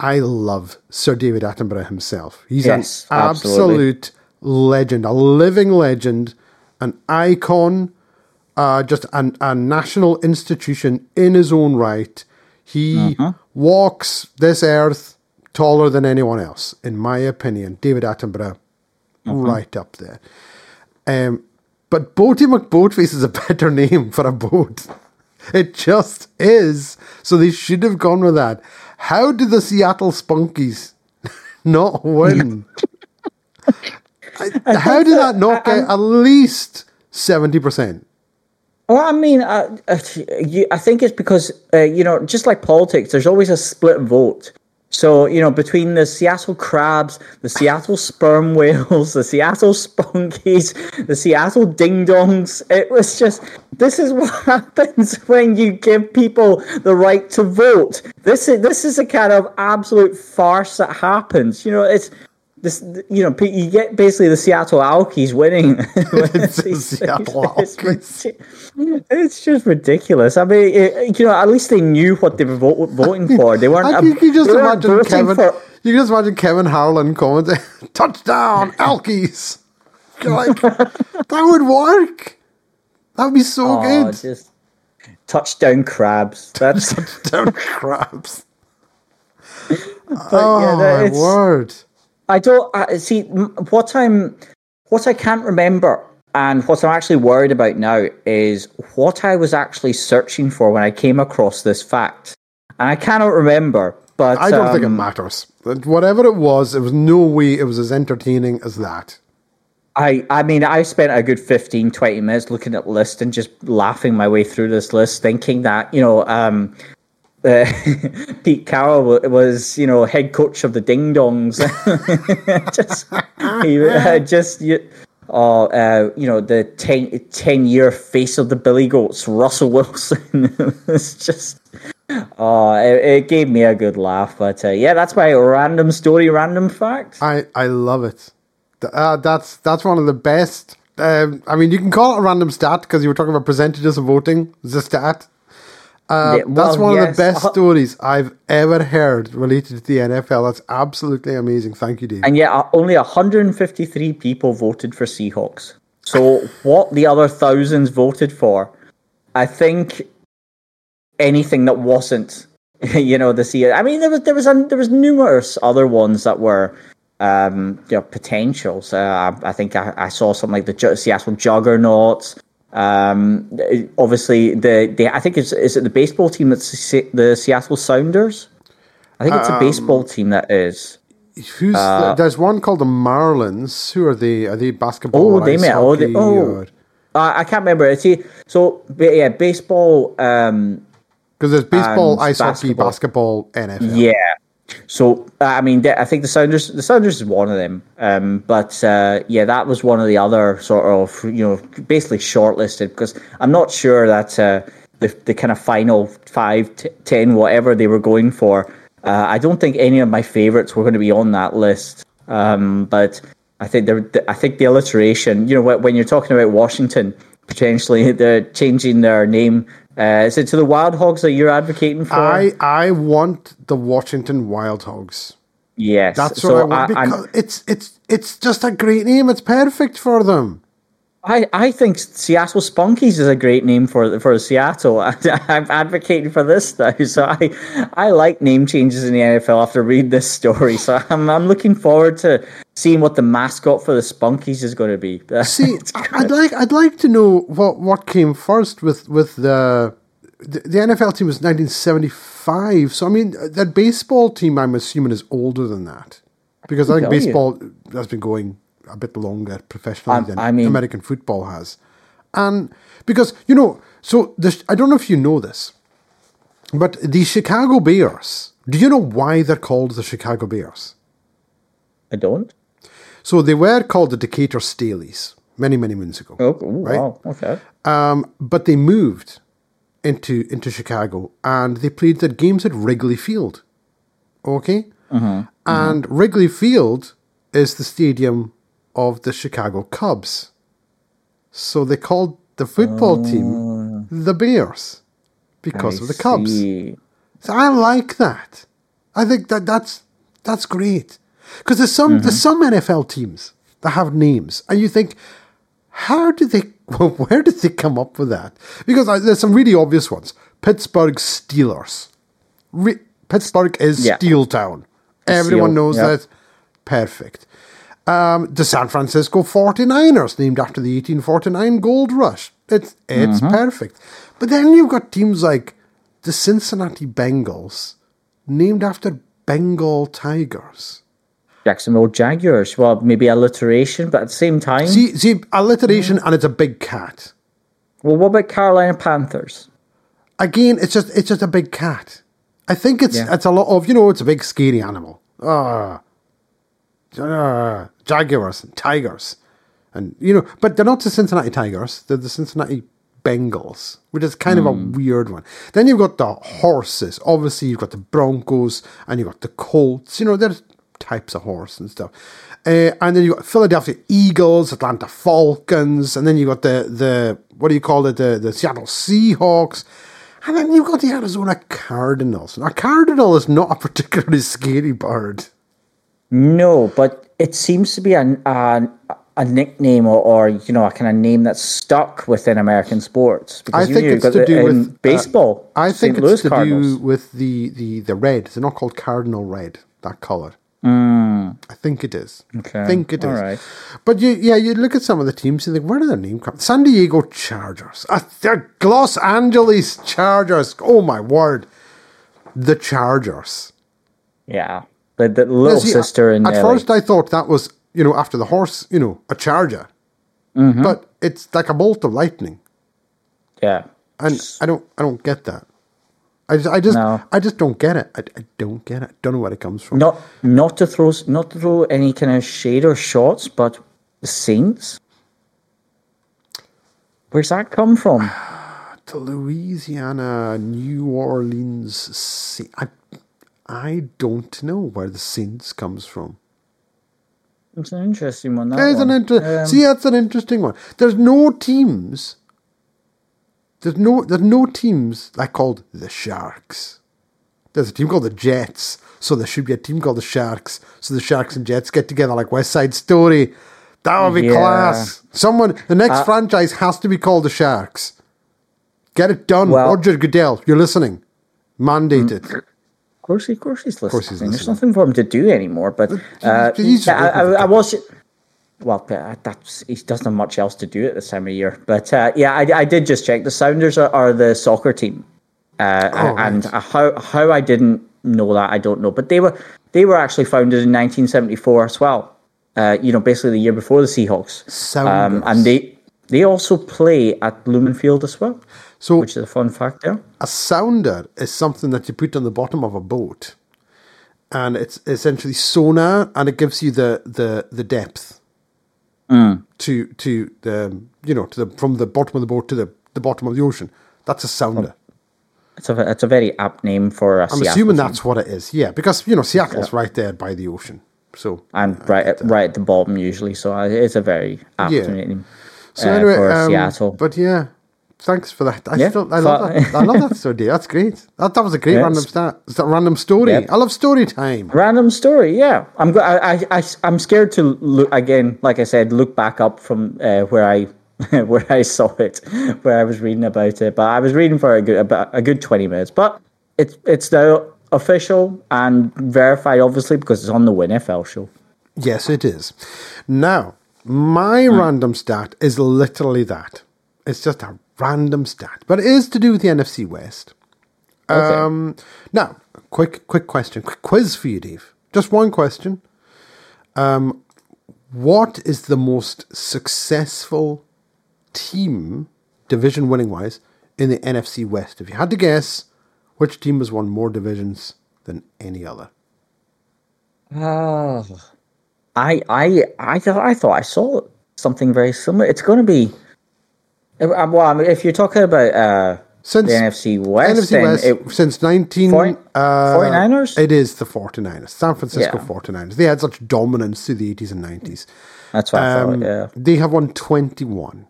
I love Sir David Attenborough himself. He's Yes, an absolutely. absolute legend, a living legend, an icon, uh, just an, a national institution in his own right. He walks this earth taller than anyone else, in my opinion. David Attenborough, right up there. Um, but Boaty McBoatface is a (laughs) better name for a boat. It just is. So they should have gone with that. How did the Seattle Spunkies (laughs) not win? (laughs) I- How did that not get at least 70%? Well, I mean, uh, uh, you, I think it's because uh, you know, just like politics, there's always a split vote. So you know, between the Seattle Crabs, the Seattle Sperm (laughs) Whales, the Seattle Spunkies, the Seattle Ding Dongs, it was just this is what (laughs) happens when you give people the right to vote. This is this is a kind of absolute farce that happens. You know, it's. This, you know, you get basically the Seattle Alkies winning. (laughs) (laughs) It's Seattle It's Alkies. It's just ridiculous. I mean, it, you know, at least they knew what they were vo- voting (laughs) for. They weren't. I um, think you just imagine Kevin. for- You can just imagine Kevin Harlan commenting, "Touchdown, Alkies!" You're like, that would work. That would be so Oh, good. just touchdown crabs. That's Touchdown crabs. but, Oh yeah, my word! I don't I, see what I'm what I can't remember and what I'm actually worried about now is what I was actually searching for when I came across this fact, and I cannot remember. But I don't think it um, matters. Whatever it was, there was no way it was as entertaining as that. I, I mean, I spent a good 15, 20 minutes looking at the list and just laughing my way through this list, thinking that, you know, um, uh, (laughs) Pete Carroll was, you know, head coach of the Ding Dongs. (laughs) just, he, uh, (laughs) just, you, oh, uh, you know, the 10, 10 year face of the Billy Goats, Russell Wilson. it's just, oh, it, it gave me a good laugh. But uh, yeah, that's my random story, random fact. I, I love it. Uh, that's that's one of the best. Um, I mean, you can call it a random stat because you were talking about percentages of voting. It's a stat. Uh, Yeah, that's well, one of the best Uh, stories I've ever heard related to the NFL. That's absolutely amazing. Thank you, Dave. And yet, uh, only 153 people voted for Seahawks. So, (laughs) what the other thousands voted for, I think anything that wasn't, (laughs) you know, the Sea. I mean, there was there was there was numerous other ones that were, um, you know, potentials. Uh, I, I think I, I saw something like the Seattle Juggernauts. Um, obviously, the, the I think it's is it the baseball team that's the Seattle Sounders. I think it's a baseball team that is. Who's the, there's one called the Marlins. Who are they? Are they basketball? Oh, they met. Oh, they, oh. Uh, I can't remember. See, so ba- yeah, baseball. Um, Because there's baseball, ice hockey, basketball. basketball, NFL. yeah. So I mean, I think the Sounders. The Sounders is one of them. Um, but uh, yeah, that was one of the other sort of you know basically shortlisted because I'm not sure that uh, the the kind of final five, t- ten, whatever they were going for. Uh, I don't think any of my favorites were going to be on that list. Um, but I think there, I think the alliteration. You know, when you're talking about Washington potentially they're changing their name. Uh, is it to the Wild Hogs that you're advocating for? I I want the Washington Wild Hogs. Yes, That's so what I want I, because it's it's it's just a great name. It's perfect for them. I, I think Seattle Spunkies is a great name for for Seattle. I, (laughs) I'm advocating for this now, so I I like name changes in the NFL after reading this story. So I'm I'm looking forward to seeing what the mascot for the Spunkies is going to be. (laughs) See, (laughs) I'd like I'd like to know what what came first with with the the, the NFL team was 1975. So I mean, that baseball team I'm assuming is older than that because I think oh, you. baseball has been going a bit longer professionally Um, than I mean- American football has, and because you know, so the, I don't know if you know this, but the Chicago Bears. Do you know why they're called the Chicago Bears? I don't. So they were called the Decatur Staleys many, many moons ago. Oh, ooh, wow. Okay. Um, but they moved into into Chicago and they played their games at Wrigley Field. Okay? And Wrigley Field is the stadium of the Chicago Cubs. So they called the football team oh. the Bears because I of the Cubs. see. So I like that. I think that that's that's great because there's some there's mm-hmm. some NFL teams that have names, and you think, how did they? (laughs) Well, where did they come up with that? Because there's some really obvious ones. Pittsburgh Steelers. Re- Pittsburgh is Yeah. Steel Town. Everyone Steel, knows yeah. that. Perfect. Um, the San Francisco 49ers, named after the 1849 gold rush. It's, it's perfect. But then you've got teams like the Cincinnati Bengals, named after Bengal tigers. Jacksonville Jaguars. Well, maybe alliteration, but at the same time. See, see, alliteration, and it's a big cat. well, what about Carolina Panthers? Again, it's just it's just a big cat. I think it's Yeah. it's a lot of you know it's a big scary animal. Ah, Ah, jaguars and tigers, and you know, but they're not the Cincinnati Tigers. They're the Cincinnati Bengals, which is kind of a weird one. Then you've got the horses. Obviously, you've got the Broncos and you've got the Colts. You know, there's types of horse and stuff. Uh, and then you've got Philadelphia Eagles, Atlanta Falcons, and then you've got the the what do you call it? The the Seattle Seahawks. And then you've got the Arizona Cardinals. Now, Cardinal is not a particularly scary bird. No, but it seems to be a, a, a nickname or, or, you know, a kind of name that's stuck within American sports. I Because you think it's to do with uh, baseball. I think St. it's Louis to Cardinals. do with the, the, the red. They're not called cardinal red. That color. I think it is. I. Okay, think it is. all right. But you, yeah, you look at some of the teams and think, where did their name come? San Diego Chargers. Uh, they're Los Angeles Chargers. Oh my word, the Chargers. Yeah. The little See, sister in At first, I thought that was you know after the horse, you know, a charger. Mm-hmm. But it's like a bolt of lightning, yeah. and I don't, I don't get that. I just, I just, No. I just don't get it. I, I don't get it. I Don't know where it comes from. Not not to throw not to throw any kind of shade or shots, but the Saints. Where's that come from? (sighs) The Louisiana, New Orleans. I, I don't know where the Saints comes from. It's an interesting one. That There's an inter- Um, See, that's an interesting one. There's no teams. There's no there's no teams like called the Sharks. There's a team called the Jets, so there should be a team called the Sharks. So the Sharks and Jets get together like West Side Story. That would be Yeah. class. Someone, the next Uh, franchise has to be called the Sharks. Get it done, Well- Roger Goodell. You're listening. Mandated. it. Of course, of course he's listening. course he's There's nothing for him to do anymore. But uh, I, I, I was. Well, uh, that's he doesn't have much else to do at this time of year. But uh, yeah, I, I did just check. The Sounders are, are the soccer team, uh, Oh, and right. uh, how how I didn't know that I don't know. But they were they were actually founded in 1974 as well. Uh, you know, basically the year before the Seahawks. Um, Sounders. and they they also play at Lumen Field as well, So which is a fun fact there. a sounder is something that you put on the bottom of a boat, and it's essentially sonar, and it gives you the the the depth to to the you know to the from the bottom of the boat to the the bottom of the ocean. That's a sounder. It's a it's a very apt name for a I'm Seattle assuming team. that's what it is. Yeah, because you know Seattle's right there by the ocean. So and right at, right at the bottom usually. So uh, it's a very apt Yeah. name so uh, anyway, for um, Seattle. But yeah, thanks for that. I Yeah, still I love that. I love that story. That's great. That, that was a great Yeah, random stat. It's a random story. Yep. I love story time. Random story, yeah. I'm I, I, I'm scared to look again. Like I said, look back up from uh, where I (laughs) where I saw it, where I was reading about it. But I was reading for a good about a good twenty minutes. But it's it's now official and verified, obviously, because it's on the WinFL show. Yes, it is. Now, my random stat is literally that. It's just a random stat, but it is to do with the NFC West. Okay. Um, now, quick, quick question, quick quiz for you, Dave. Just one question. Um, what is the most successful team, division winning wise, in the NFC West? If you had to guess, which team has won more divisions than any other? Oh, I I I thought I thought I saw something very similar. It's going to be. Uh, Well, I mean, if you're talking about uh, Since the NFC West, NFC West it, since 19 Forty- uh, 49ers? It is the 49ers. San Francisco Yeah. 49ers. They had such dominance through the 80s and 90s. that's what I Um, thought. Yeah. They have won 21.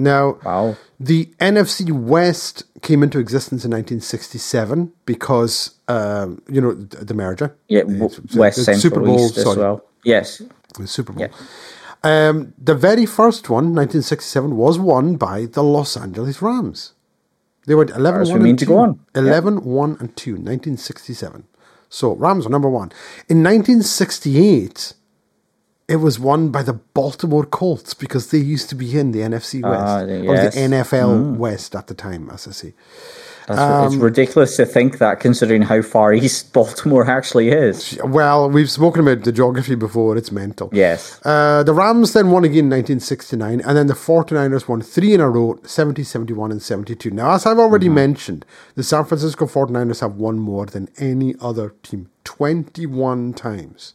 Now, Wow. the NFC West came into existence in 1967 because, um, you know, the merger. Yeah. Uh, the- West the Central Super Bowl, East as sorry, well. Yes. the Super Bowl. Um, the very first one, 1967, was won by the Los Angeles Rams. They went 11 As we 1 and to 2. go on. 11 1 and 2, 1967. So Rams are number one. In 1968, it was won by the Baltimore Colts because they used to be in the NFC West. Ah, or the NFL West at the time, as I say. Um, it's ridiculous to think that, considering how far east (laughs) Baltimore actually is. Well, we've spoken about the geography before. It's mental. Yes. Uh, the Rams then won again in 1969, and then the 49ers won three in a row 70, 71, and 72. Now, as I've already mentioned, the San Francisco 49ers have won more than any other team 21 times.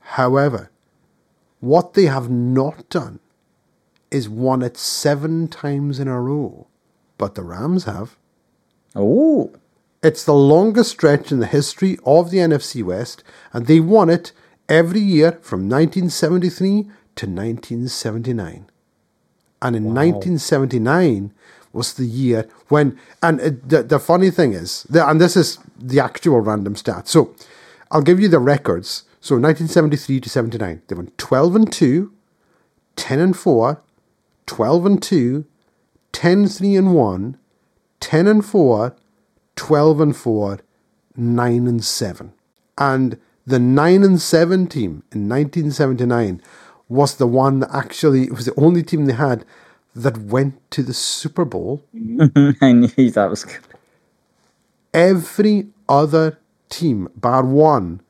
However, what they have not done is won it seven times in a row, but the Rams have. Oh, It's the longest stretch in the history of the NFC West, and they won it every year from 1973 to 1979. And in 1979 was the year when, and it, the, the funny thing is, the, and this is the actual random stat. So I'll give you the records. So 1973 to 79, they went 12 and 2, 10 and 4, 12 and 2, 10 3 and 1, 10 and 4, 12 and 4, 9 and 7. And the 9 and 7 team in 1979 was the one that actually, it was the only team they had that went to the Super Bowl. (laughs) I knew that was. good. Every other team, bar one,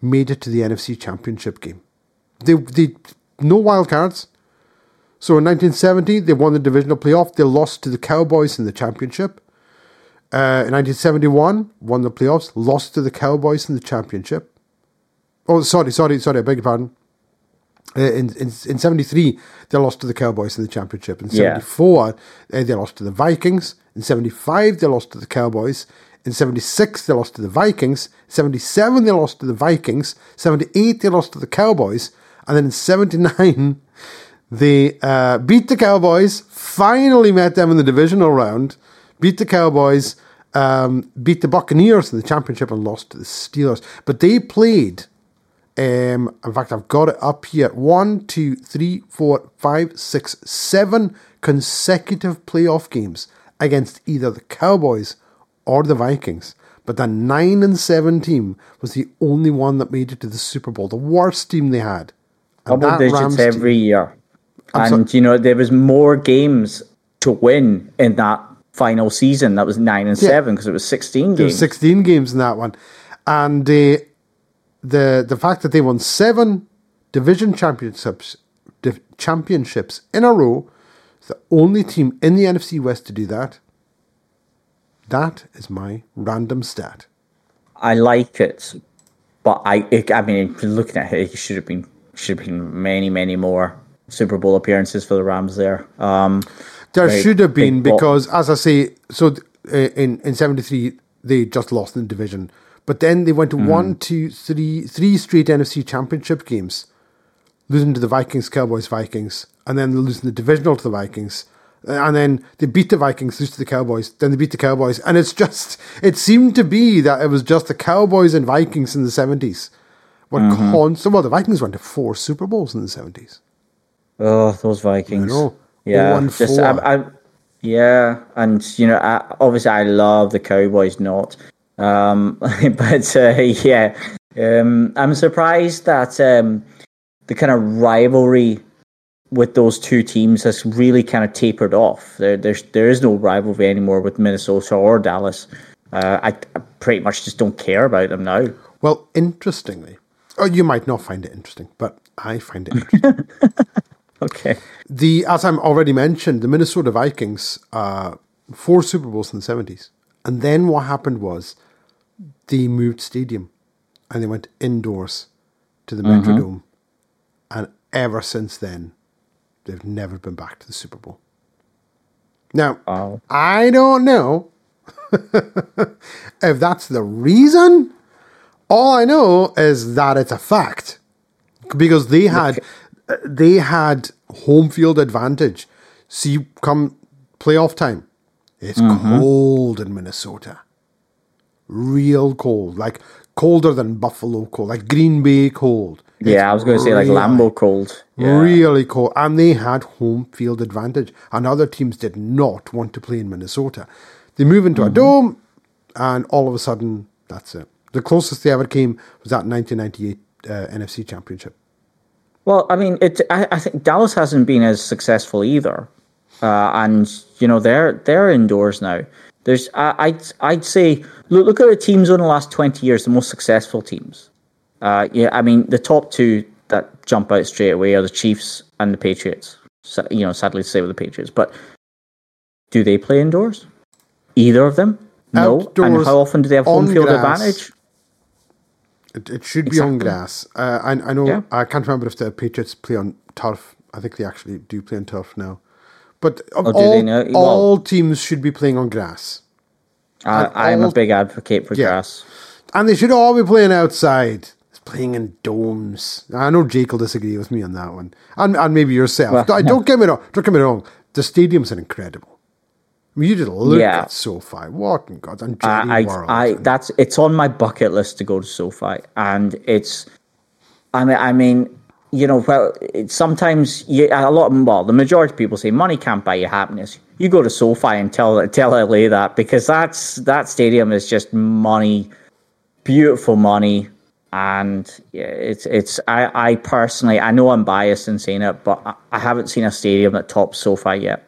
made it to the NFC Championship game. They, they no wild cards. So in 1970, they won the divisional playoff. They lost to the Cowboys in the championship. Uh, in 1971, won the playoffs, lost to the Cowboys in the championship. Oh, sorry, sorry, sorry, I beg your pardon. Uh, in, in in 73, they lost to the Cowboys in the championship. In Yeah. 74, uh, they lost to the Vikings. In 75, they lost to the Cowboys. In 76, they lost to the Vikings. 77, they lost to the Vikings. 78, they lost to the Cowboys. And then in 79, they uh, beat the Cowboys, finally met them in the divisional round, beat the Cowboys, um, beat the Buccaneers in the championship, and lost to the Steelers. But they played, um, in fact, I've got it up here one, two, three, four, five, six, seven consecutive playoff games against either the Cowboys or the Vikings. But the 9 and 7 team was the only one that made it to the Super Bowl, the worst team they had. And double digits Rams team- every year. I'm and you know there was more games to win in that final season. That was nine and Yeah. seven because it was sixteen There were games. 16 games in that one. And uh, the the fact that they won seven division championships div- championships in a row, the only team in the NFC West to do that. That is my random stat. I like it, but I it, I mean looking at it, it should have been should have been many many more Super Bowl appearances for the Rams there. Um, There Right, should have been because, as I say, so uh, in in '73 they just lost in the division, but then they went to Mm. one, two, three, three straight NFC Championship games, losing to the Vikings, Cowboys, Vikings, and then losing the divisional to the Vikings, and then they beat the Vikings, lose to the Cowboys, then they beat the Cowboys, and it's just it seemed to be that it was just the Cowboys and Vikings in the '70s were Mm-hmm. constant. Well, the Vikings went to four Super Bowls in the '70s. Oh, those Vikings. know. Yeah, 0 and just I, I, yeah, and you know, I, obviously I love the Cowboys, not, um, (laughs) but uh, yeah, um, I'm surprised that um, the kind of rivalry with those two teams has really kind of tapered off. There, there's there is no rivalry anymore with Minnesota or Dallas. Uh, I, I pretty much just don't care about them now. Well, interestingly, Oh, you might not find it interesting, but I find it interesting. (laughs) Okay. the as I'm already mentioned, the Minnesota Vikings, uh, four Super Bowls in the seventies, and then what happened was they moved stadium, and they went indoors to the Metrodome, and ever since then, they've never been back to the Super Bowl. Now, Wow. I don't know (laughs) if that's the reason. All I know is that it's a fact because they had they had home field advantage. See, come playoff time, it's cold in Minnesota, real cold, like colder than Buffalo cold, like Green Bay cold. Yeah, I was going to say like really- Lambeau cold. Yeah. Really cold. And they had home field advantage. And other teams did not want to play in Minnesota. They move into Mm-hmm. a dome, and all of a sudden, that's it. The closest they ever came was that 1998 uh, NFC Championship. Well, I mean, it. I, I think Dallas hasn't been as successful either, uh, and you know they're they're indoors now. There's, I, I'd I'd say look look at the teams in the last twenty years, the most successful teams. Uh, yeah, I mean the top two that jump out straight away are the Chiefs and the Patriots. So, you know, sadly to say with the Patriots, but do they play indoors? Either of them? No. and how often do they have home field grass. advantage? It, it should be on grass. Uh, I, I know, Yeah. I can't remember if the Patriots play on turf. I think they actually do play on turf now. But Oh, all? Well- all teams should be playing on grass. I, I'm a big advocate for Yeah. grass. And they should all be playing outside. It's playing in domes. I know Jake will disagree with me on that one. And, and maybe yourself. Well, don't, don't (laughs) get me wrong. Don't get me wrong. The stadiums are incredible. I mean, you just look Yeah. at SoFi. In God? And Jerry I, World. I, I, that's it's on my bucket list to go to SoFi, and it's, I mean, I mean, you know, well, sometimes you, a lot, of well, the majority of people say money can't buy you happiness. You go to SoFi and tell tell LA that because that's that stadium is just money, beautiful money, and yeah, it's it's. I, I personally, I know I'm biased in saying it, but I, I haven't seen a stadium that tops SoFi yet.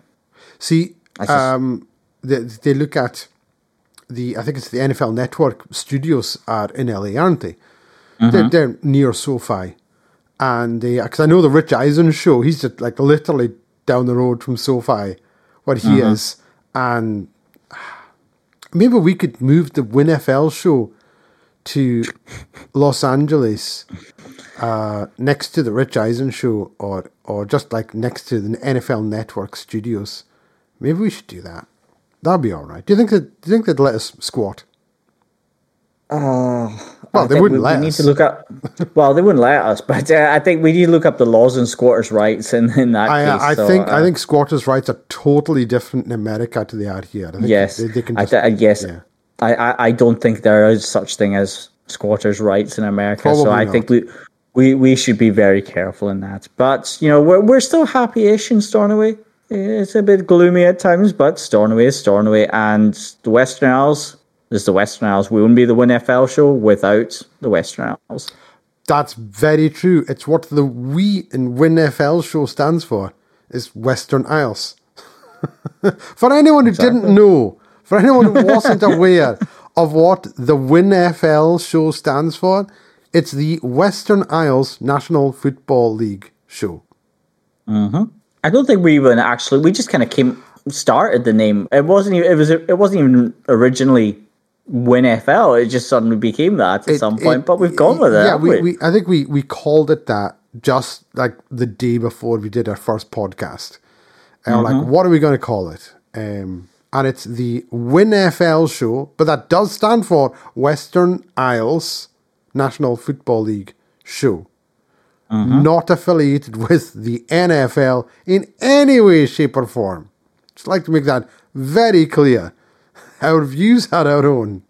See, um, they, they look at the, I think it's the NFL Network studios are in LA, aren't they? Mm-hmm. They're, they're near SoFi. And they, because I know the Rich Eisen show, he's just like literally down the road from SoFi, where he Mm-hmm. is. And maybe we could move the WinFL show to Los Angeles uh, next to the Rich Eisen show or or just like next to the NFL Network studios. Maybe we should do that. That'd be all right. Do you think that? Do you think they'd let us squat? Uh, Well, I they wouldn't we, let we need us. to look up. Well, they wouldn't let us, but uh, I think we need to look up the laws and squatters' rights in, in that I case. I so, think I uh, think squatters' rights are totally different in America to they are here. I think yes, they, they can I just, th- uh, yes, yeah. I, I I don't think there is such thing as squatters' rights in America. so I not. think we. We, we should be very careful in that, but you know we're we're still happy-ish in Stornoway. It's a bit gloomy at times, but Stornoway is Stornoway, and the Western Isles is the Western Isles. We wouldn't be the WinFL show without the Western Isles. That's very true. It's what the We in WinFL show stands for. Is Western Isles. (laughs) for anyone who didn't know, for anyone who wasn't aware (laughs) of what the WinFL show stands for, it's the Western Isles National Football League show. Mm-hmm. I don't think we even actually. We just kind of came started the name. It wasn't. Even, it was. It wasn't even originally WinFL. It just suddenly became that at It- some point. it- but we've gone with it. Yeah, we, we, we I think we we called it that just like the day before we did our first podcast. And we're Mm-hmm. like, what are we going to call it? Um, and it's the WinFL show, but that does stand for Western Isles National Football League show. Mm-hmm. Not affiliated (laughs) with the NFL in any way, shape, or form. Just like to make that very clear. (laughs) Our views are our own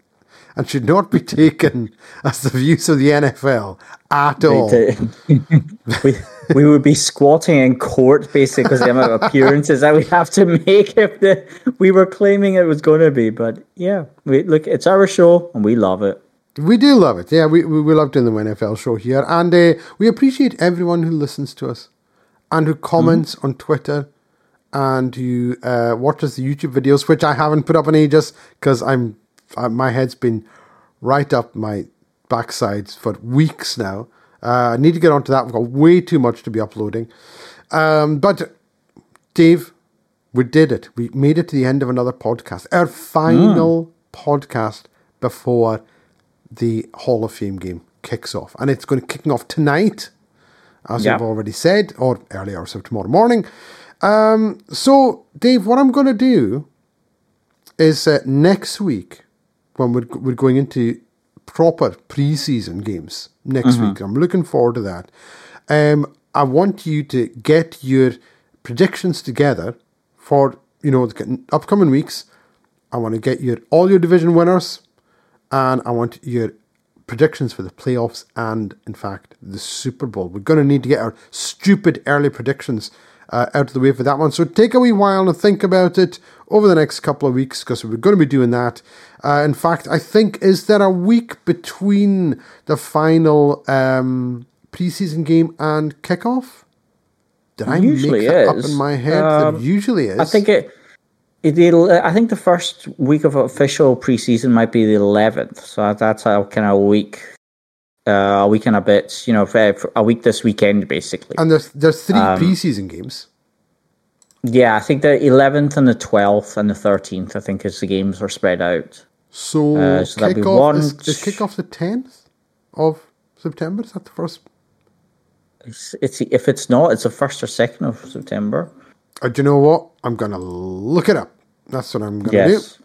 and should not be (laughs) taken as the views of the NFL at all. we, we would be squatting in court basically because the amount of appearances that we have to make if the we were claiming it was going to be. But yeah, we look. It's our show and we love it. We do love it. Yeah, we, we, we love doing the NFL show here. And uh, we appreciate everyone who listens to us and who comments on Twitter and who uh, watches the YouTube videos, which I haven't put up in ages because I'm uh, my head's been right up my backside for weeks now. Uh, I need to get onto that. We've got way too much to be uploading. Um, but Dave, we did it. We made it to the end of another podcast. Our final podcast before the Hall of Fame game kicks off. And it's going to kick off tonight, as Yeah. I've already said, or early hours of tomorrow morning. Um, so, Dave, what I'm going to do is uh, next week, when we're, we're going into proper preseason games next week, I'm looking forward to that. Um, I want you to get your predictions together for you know the upcoming weeks. I want to get your all your division winners, and I want your predictions for the playoffs and, in fact, the Super Bowl. We're going to need to get our stupid early predictions uh, out of the way for that one. So take a wee while and think about it over the next couple of weeks because we're going to be doing that. Uh, in fact, I think, is there a week between the final um, preseason game and kickoff? Did I Usually make that is. up in my head? Um, there usually is. I think it. It, it'll, I think the first week of official preseason might be the eleventh, so that's a kind of a week, uh, a week and a bit. You know, for, for a week this weekend, basically. And there's there's three Um, preseason games. yeah, I think the eleventh and the twelfth and the thirteenth. I think as the games are spread out. So, uh, so that'd be one, is, is kickoff the tenth of September. Is that the first? It's, it's if it's not, it's the first or second of September. Uh, do you know what? I'm gonna look it up. That's what I'm gonna Yes. do.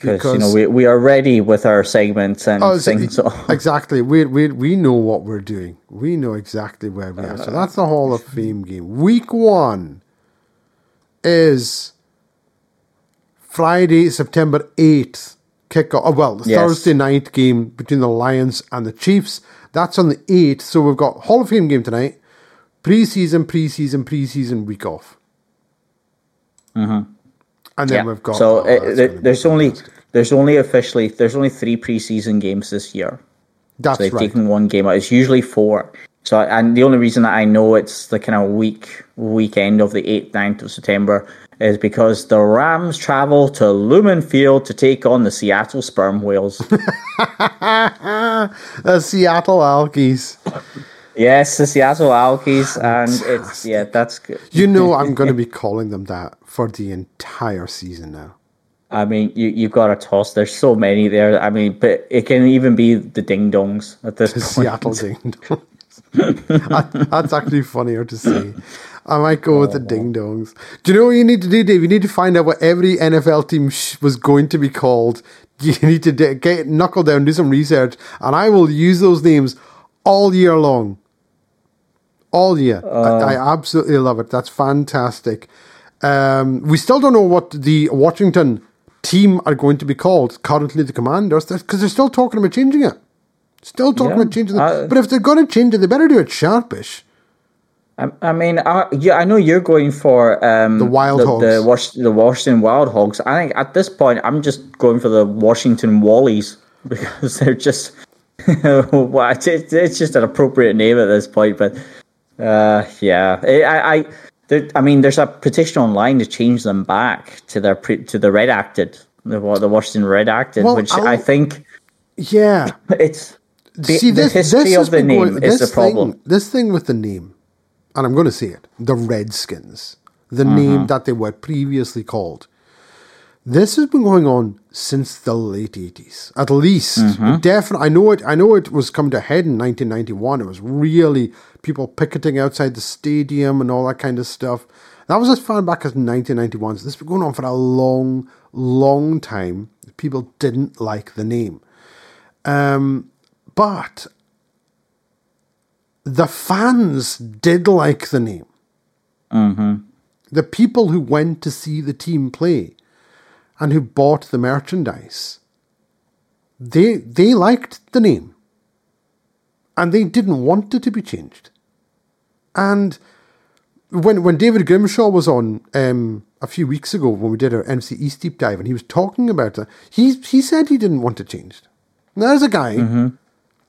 Because, you know we, we are ready with our segments and Oh, things. (laughs) Exactly. We we we know what we're doing. We know exactly where we are. So uh, that's the Hall of Fame game. Week one is Friday, September eighth. Kickoff. Oh, well, the Yes. Thursday night game between the Lions and the Chiefs. That's on the eighth. So we've got Hall of Fame game tonight. Preseason, preseason, preseason week off. Mm-hmm. And then Yeah. we've got. so oh, there- gonna there's only there's only officially there's only three preseason games this year. That's So they've right. taken one game out. It's usually four. So and the only reason that I know it's the kind of week weekend of the eighth, 9th of September is because the Rams travel to Lumen Field to take on the Seattle Sperm Whales. (laughs) the Seattle Alkies. Yes, the Seattle Alkies, and it's yeah, that's good. You know I'm going to be calling them that for the entire season now. I mean, you you've got a toss. There's so many there. I mean, but it can even be the ding dongs at this The point. Seattle Ding Dongs. (laughs) That- That's actually funnier to say. I might go with the Ding Dongs. Do you know what you need to do, Dave? You need to find out what every NFL team sh- was going to be called. (laughs) You need to d- get knuckle down, do some research, and I will use those names all year long. All year. I, I absolutely love it. That's fantastic. Um, we still don't know what the Washington team are going to be called. Currently, the Commanders, because they're still talking about changing it. Still talking Yeah, about changing it. I- but if they're going to change it, they better do it sharpish. I, I mean, I, yeah, I know you're going for um, The Wild the, Hogs. the, Wash, the Washington Wild Hogs. I think at this point, I'm just going for the Washington Wallies (laughs) because they're just, (laughs) well, it's it's just an appropriate name at this point. But uh, yeah, I, I, I, there, I mean, there's a petition online to change them back to their pre, to the redacted, the the Washington redacted, Well, which I'll- I think Yeah. (laughs) it's the, See, the history this of the name going, is this the problem. Thing, this thing with the name, and I'm going to say it, the Redskins, the name that they were previously called. This has been going on since the late 80s, at least. Definitely, I know it. I know it was coming to a head in 1991. It was really people picketing outside the stadium and all that kind of stuff. That was as far back as 1991. So this has been going on for a long, long time. People didn't like the name. Um, but the fans did like the name. The people who went to see the team play and who bought the merchandise, they they liked the name, and they didn't want it to be changed. And when when David Grimshaw was on um, a few weeks ago when we did our East deep dive, and he was talking about it, he he said he didn't want it changed. Now, there's a guy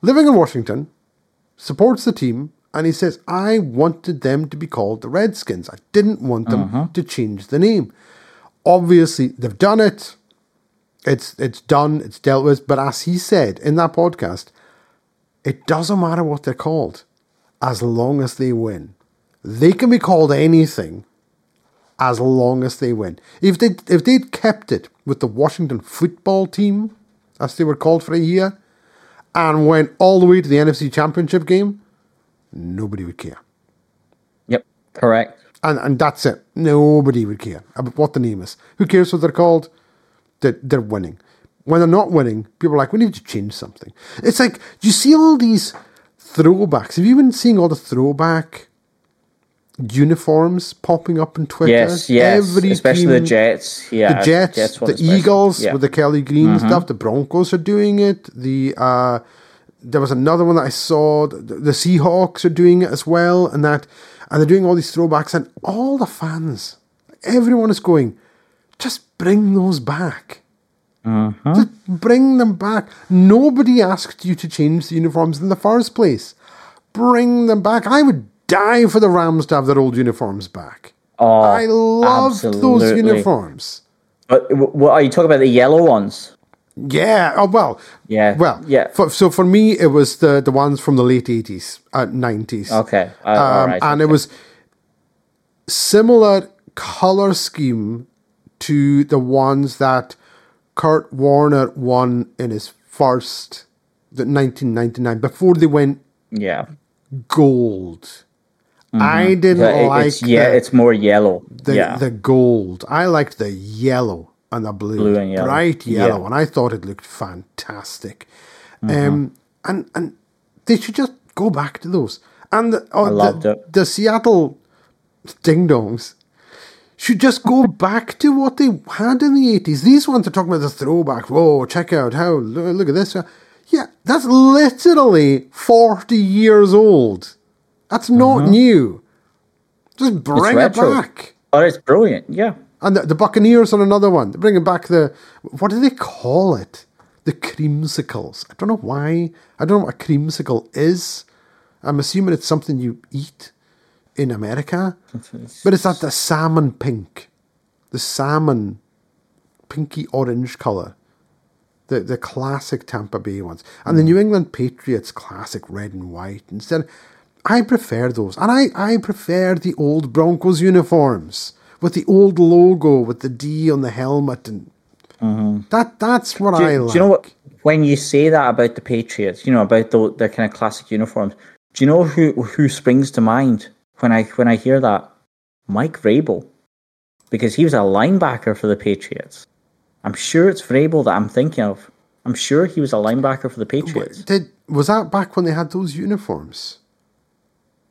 living in Washington, supports the team, and he says, I wanted them to be called the Redskins. I didn't want them to change the name. Obviously, they've done it. It's it's done, it's dealt with. But as he said in that podcast, It doesn't matter what they're called, as long as they win. They can be called anything, as long as they win. If they if they'd kept it with the Washington football team, as they were called for a year, and went all the way to the NFC Championship game, nobody would care. Yep, correct. And and that's it. Nobody would care about what the name is. Who cares what they're called? They're, they're winning. When they're not winning, people are like, we need to change something. It's like, do you see all these throwbacks? Have you been seeing all the throwback uniforms popping up on Twitter? Yes, yes. Especially the Jets. Yeah, the Jets, Jets the especially. Eagles Yeah. with the Kelly Green stuff. The Broncos are doing it. The uh, there was another one that I saw. The, the Seahawks are doing it as well, and that, and they're doing all these throwbacks, and all the fans, everyone is going, just bring those back. Uh-huh. Just bring them back. Nobody asked you to change the uniforms in the first place. Bring them back. I would die for the Rams to have their old uniforms back. Oh, I loved those uniforms. But what are you talking about? The yellow ones? Yeah. Oh well. Yeah, Well. yeah. For, so for me, it was the the ones from the late eighties, uh, nineties. Okay, uh, Um, right. and it was similar color scheme to the ones that Kurt Warner won in his first, the 1999, before they went yeah. gold. I didn't Mm-hmm. Yeah, like it's, yeah, the, it's more yellow. the, yeah, the gold. I liked the yellow and the blue, Blue and yellow. bright yellow, Yeah. Mm-hmm. and I thought it looked fantastic. Um, and and they should just go back to those. And the, oh, the, the Seattle Ding Dongs should just go back to what they had in the eighties. These ones are talking about the throwback. Whoa, check out how look, at this. Yeah, that's literally forty years old. That's not new. Just bring it Mm-hmm. back. oh, it's brilliant. Yeah, And the, the Buccaneers are another one. They're bringing back the what do they call it? The creamsicles. I don't know why. I don't know what a creamsicle is. I'm assuming it's something you eat in America, (laughs) but it's that the salmon pink, the salmon pinky orange color, the the classic Tampa Bay ones, and the hmm. New England Patriots classic red and white. Instead, I prefer those, and I I prefer the old Broncos uniforms with the old logo with the D on the helmet and. Mm-hmm. That that's what do, I like. do you know what? When you say that about the Patriots, you know about the, their kind of classic uniforms. Do you know who who springs to mind when I when I hear that? Mike Vrabel, because he was a linebacker for the Patriots. I'm sure it's Vrabel that I'm thinking of. I'm sure he was a linebacker for the Patriots. Did was that back when they had those uniforms?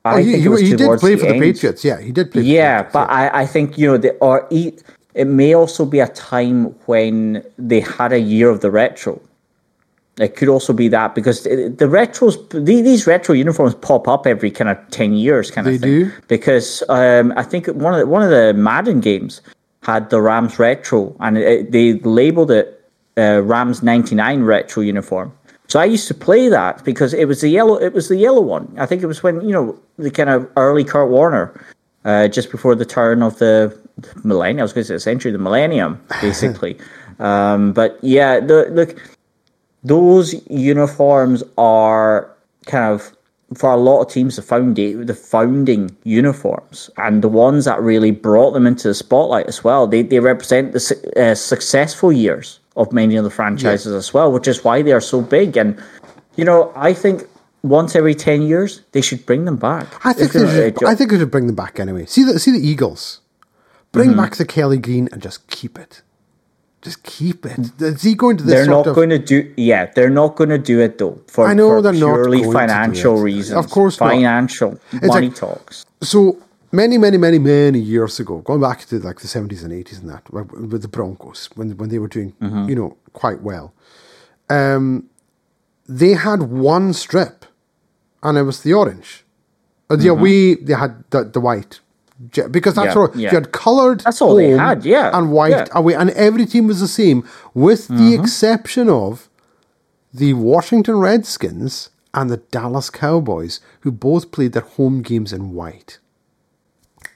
I Oh, he, think he, he did play for the. Patriots. Yeah, he did play. For Yeah, the Patriots, but I, I think you know the or e- it may also be a time when they had a year of the retro. It could also be that because the retros, these retro uniforms pop up every kind of ten years, kind They of thing. do? because um, I think one of the, one of the Madden games had the Rams retro, and it, they labeled it uh, Rams '99 retro uniform. So I used to play that because it was the yellow. It was the yellow one. I think it was when you know the kind of early Kurt Warner, uh, just before the turn of the millennium. I was going to say the century, the millennium, basically. (laughs) um, but yeah, the, look, those uniforms are kind of for a lot of teams the founding the founding uniforms and the ones that really brought them into the spotlight as well. They they represent the su- uh, successful years of many of the franchises as well, which is why they are so big. And you know, I think once every ten years they should bring them back. I think they should, I think they should bring them back anyway. See the see the Eagles, bring Mm-hmm. back the Kelly Green and just keep it, just keep it. Is he going to this they're not of? going to do. Yeah, they're not going to do it though. For I know for they're not purely do financial reasons. Of course financial It's money like- talks. so many, many, many, many years ago, going back to like the seventies and eighties and that, with the Broncos when when they were doing Mm-hmm. you know quite well, um, they had one strip, and it was the orange. Uh, The away they had the the white. Because that's Mm-hmm. Yeah, what yeah. you had coloured. That's all they had, yeah, and white yeah. Mm-hmm. away, and every team was the same, with the exception of the Washington Redskins and the Dallas Cowboys, who both played their home games in white.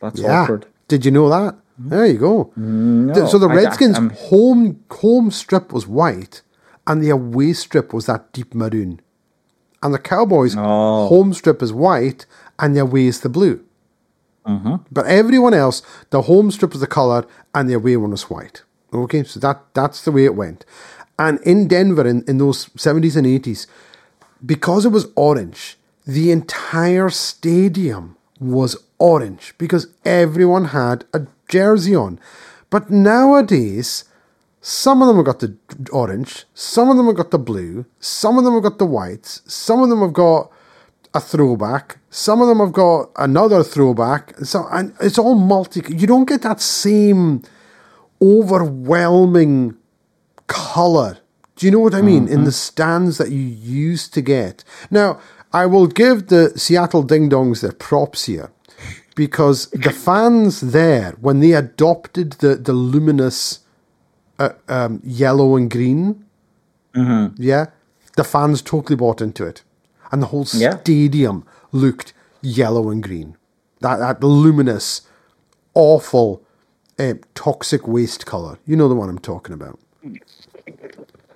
That's Yeah. awkward. Did you know that? Hmm? There you go. Mm, Th- so the I- I- Redskins' I'm- home home strip was white, and the away strip was that deep maroon. and the Cowboys' Oh. home strip is white and the away is the blue. Mm-hmm. But everyone else, the home strip was the color and the away one was white. Okay, so that that's the way it went. And in Denver in, in those 70s and 80s, because it was orange, the entire stadium was orange because everyone had a jersey on. But nowadays, some of them have got the orange, some of them have got the blue, some of them have got the whites, some of them have got a throwback, some of them have got another throwback. So and it's all multi. You don't get that same overwhelming color. Do you know what I mean? In mm-hmm. the stands that you used to get. Now, I will give the Seattle Ding Dongs their props here because the fans there, when they adopted the, the luminous uh, um, yellow and green, yeah, the fans totally bought into it. And the whole Yeah. stadium looked yellow and green. That, that luminous, awful, uh, toxic waste color. You know the one I'm talking about.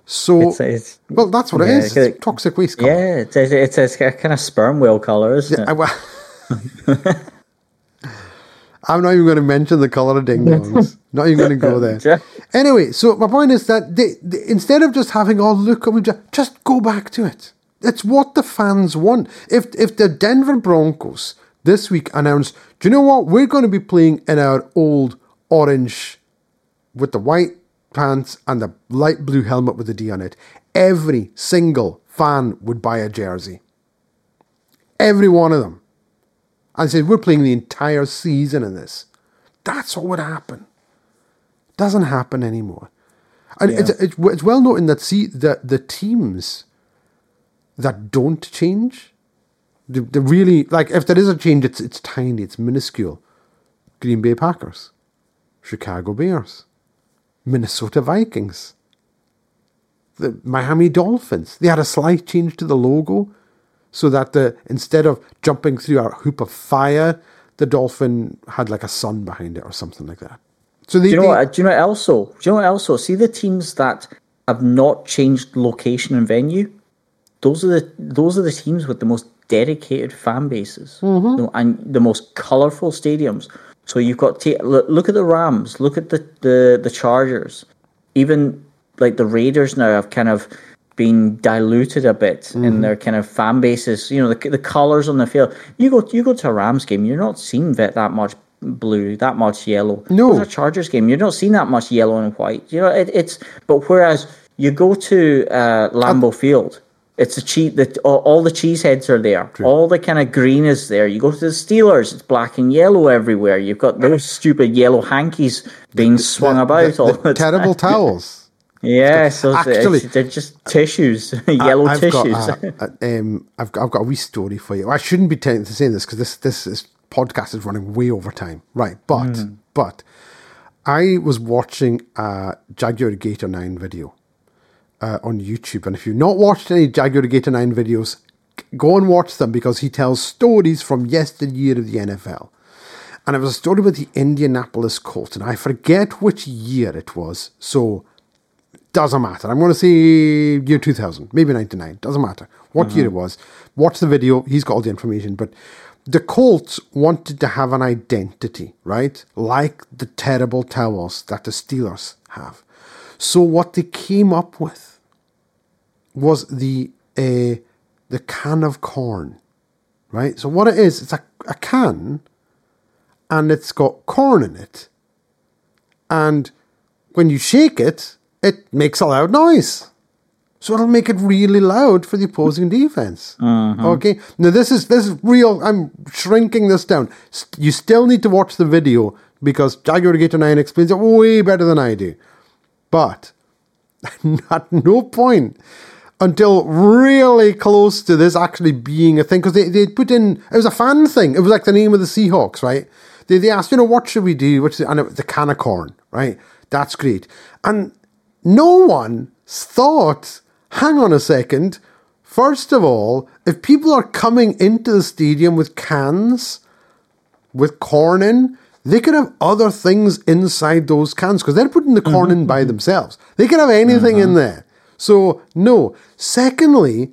So, It's, it's, well, that's what yeah, it is. it's- toxic waste color. yeah, it's, it's, it's a kind of sperm whale color, isn't it? (laughs) (laughs) I'm not even going to mention the color of ding dongs. (laughs) not even going to go there. Anyway, so my point is that they, they, instead of just having, oh, look, we just, just go back to it. It's what the fans want. If if the Denver Broncos this week announced, do you know what? We're going to be playing in our old orange with the white pants and the light blue helmet with the D on it. Every single fan would buy a jersey. Every one of them. And said, we're playing the entire season in this. That's what would happen. Doesn't happen anymore. And it's, it's, it's well known that see the, the teams that don't change, the, the really, like if there is a change, it's, it's tiny, it's minuscule. Green Bay Packers, Chicago Bears, Minnesota Vikings, the Miami Dolphins. They had a slight change to the logo so that the instead of jumping through a hoop of fire, the dolphin had like a sun behind it or something like that. So they, Do you know what? Do you know else? Do you know what though? See the teams that have not changed location and venue. Those are the those are the teams with the most dedicated fan bases Mm-hmm. And the most colorful stadiums. So you've got look, look at the Rams, look at the, the the Chargers, even like the Raiders now have kind of been diluted a bit Mm-hmm. in their kind of fan bases. You know the the colors on the field. You go you go to a Rams game, you're not seeing that that much blue, that much yellow. No. A Chargers game, you're not seeing that much yellow and white. You know it, it's but whereas you go to uh, Lambeau Field. It's a cheese that all, all the cheese heads are there. All the kind of green is there. You go to the Steelers, it's black and yellow everywhere. You've got those stupid yellow hankies being swung about all the, time. terrible (laughs) towels. Yeah, so Actually- it's- they're just tissues, (laughs) yellow I've tissues. Got a, um, I've got I've got a wee story for you. I shouldn't be telling saying this because this this is, podcast is running way over time, right? But but I was watching a Jaguar Gator Nine video uh, on YouTube, and if you've not watched any Jaguar Gator Nine videos, go and watch them because he tells stories from yesteryear of the NFL. And it was a story with the Indianapolis Colts, and I forget which year it was. So doesn't matter. I'm going to say year 2000, maybe 99. Doesn't matter what year it was. Watch the video. He's got all the information. But the Colts wanted to have an identity, right? Like the terrible towels that the Steelers have. So what they came up with was the uh, the can of corn, right? So what it is, it's a, a can, and it's got corn in it, and when you shake it, it makes a loud noise. So it'll make it really loud for the opposing defense. Uh-huh. Okay. Now this is this is real. I'm shrinking this down. You still need to watch the video because Jaguar Gator Nine explains it way better than I do. But (laughs) at no point until really close to this actually being a thing because they, they put in it was a fan thing it was like the name of the seahawks right they, they asked you know what should we do what's the, and it, was the can of corn right that's great and no one thought hang on a second first of all if people are coming into the stadium with cans with corn in, they could have other things inside those cans because they're putting the mm-hmm. corn in by mm-hmm. themselves. They could have anything in mm-hmm. there. So, no. Secondly,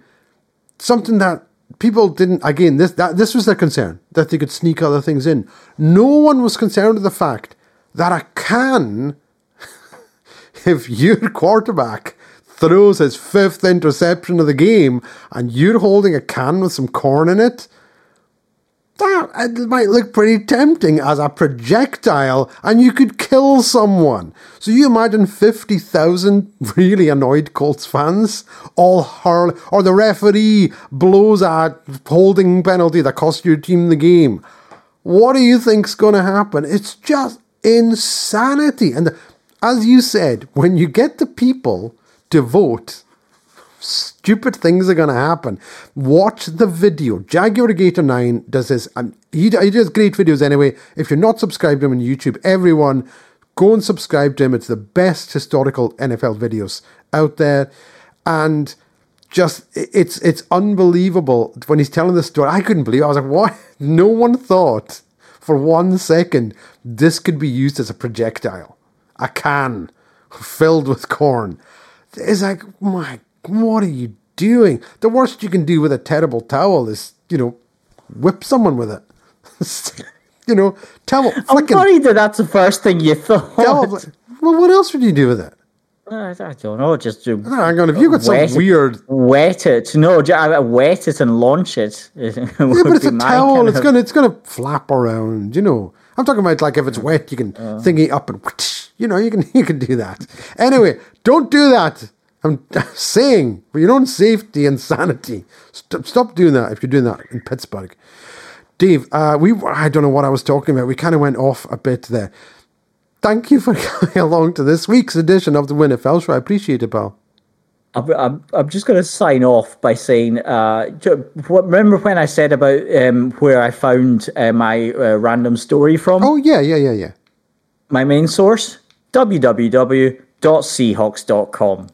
something that people didn't. Again, this that this was their concern that they could sneak other things in. No one was concerned with the fact that a can, (laughs) if your quarterback throws his fifth interception of the game and you're holding a can with some corn in it, that it might look pretty tempting as a projectile and you could kill someone. So you imagine 50,000 (laughs) really annoyed Colts fans all hurl, or the referee blows a holding penalty that cost your team the game. What do you think's going to happen? It's just insanity. And as you said, when you get the people to vote, stupid things are going to happen. Watch the video. Jaguar Gator 9 does this. And he, he does great videos anyway. If you're not subscribed to him on YouTube, everyone go and subscribe to him. It's the best historical NFL videos out there. And just it's it's unbelievable when he's telling the story. I couldn't believe it. I was like, (laughs) what? No one thought for one second this could be used as a projectile. A can filled with corn. It's like, my, what are you doing? The worst you can do with a terrible towel is, you know, whip someone with it. (laughs) you know, towel. I'm worried that that's the first thing you thought. Towel, well, what else would you do with it? I don't know. Just do. hang on. If you got some weird, wet it. No, wet it and launch it. (laughs) yeah, but it's a towel. It's of... gonna it's gonna flap around. You know. I'm talking about like if it's wet, you can uh. thingy up and (laughs) you know you can (laughs) you can do that. Anyway, don't do that. I'm saying for your own safety and sanity, stop, stop doing that if you're doing that in Pittsburgh. Dave, uh, we I don't know what I was talking about. We kind of went off a bit there thank you for (laughs) coming along to this week's edition of the WINFL Show. I appreciate it, pal. I'm, I'm, just going to sign off by saying, uh, remember when I said about um, where I found uh, my uh, random story from? Oh, yeah, yeah, yeah, yeah. My main source, www.seahawks.com.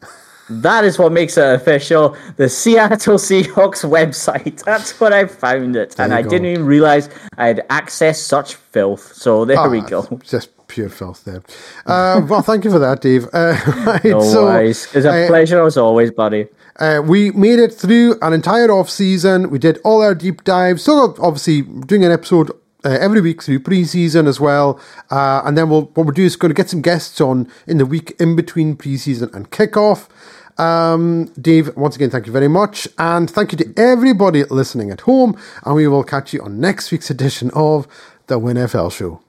That is what makes it official. The Seattle Seahawks website. (laughs) That's what I found it. There and I go. didn't even realize I had accessed such filth. So there oh, we go. Just pure filth there. Uh, well, thank you for that, Dave. Uh, (laughs) right, no so, worries. It's a uh, pleasure as always, buddy. Uh, we made it through an entire off season. We did all our deep dives. So obviously doing an episode uh, every week through preseason as well. Uh, and then we'll what we'll do is going to get some guests on in the week in between preseason and kickoff. Um, Dave, once again, thank you very much. And thank you to everybody listening at home. And we will catch you on next week's edition of the WINFL Show.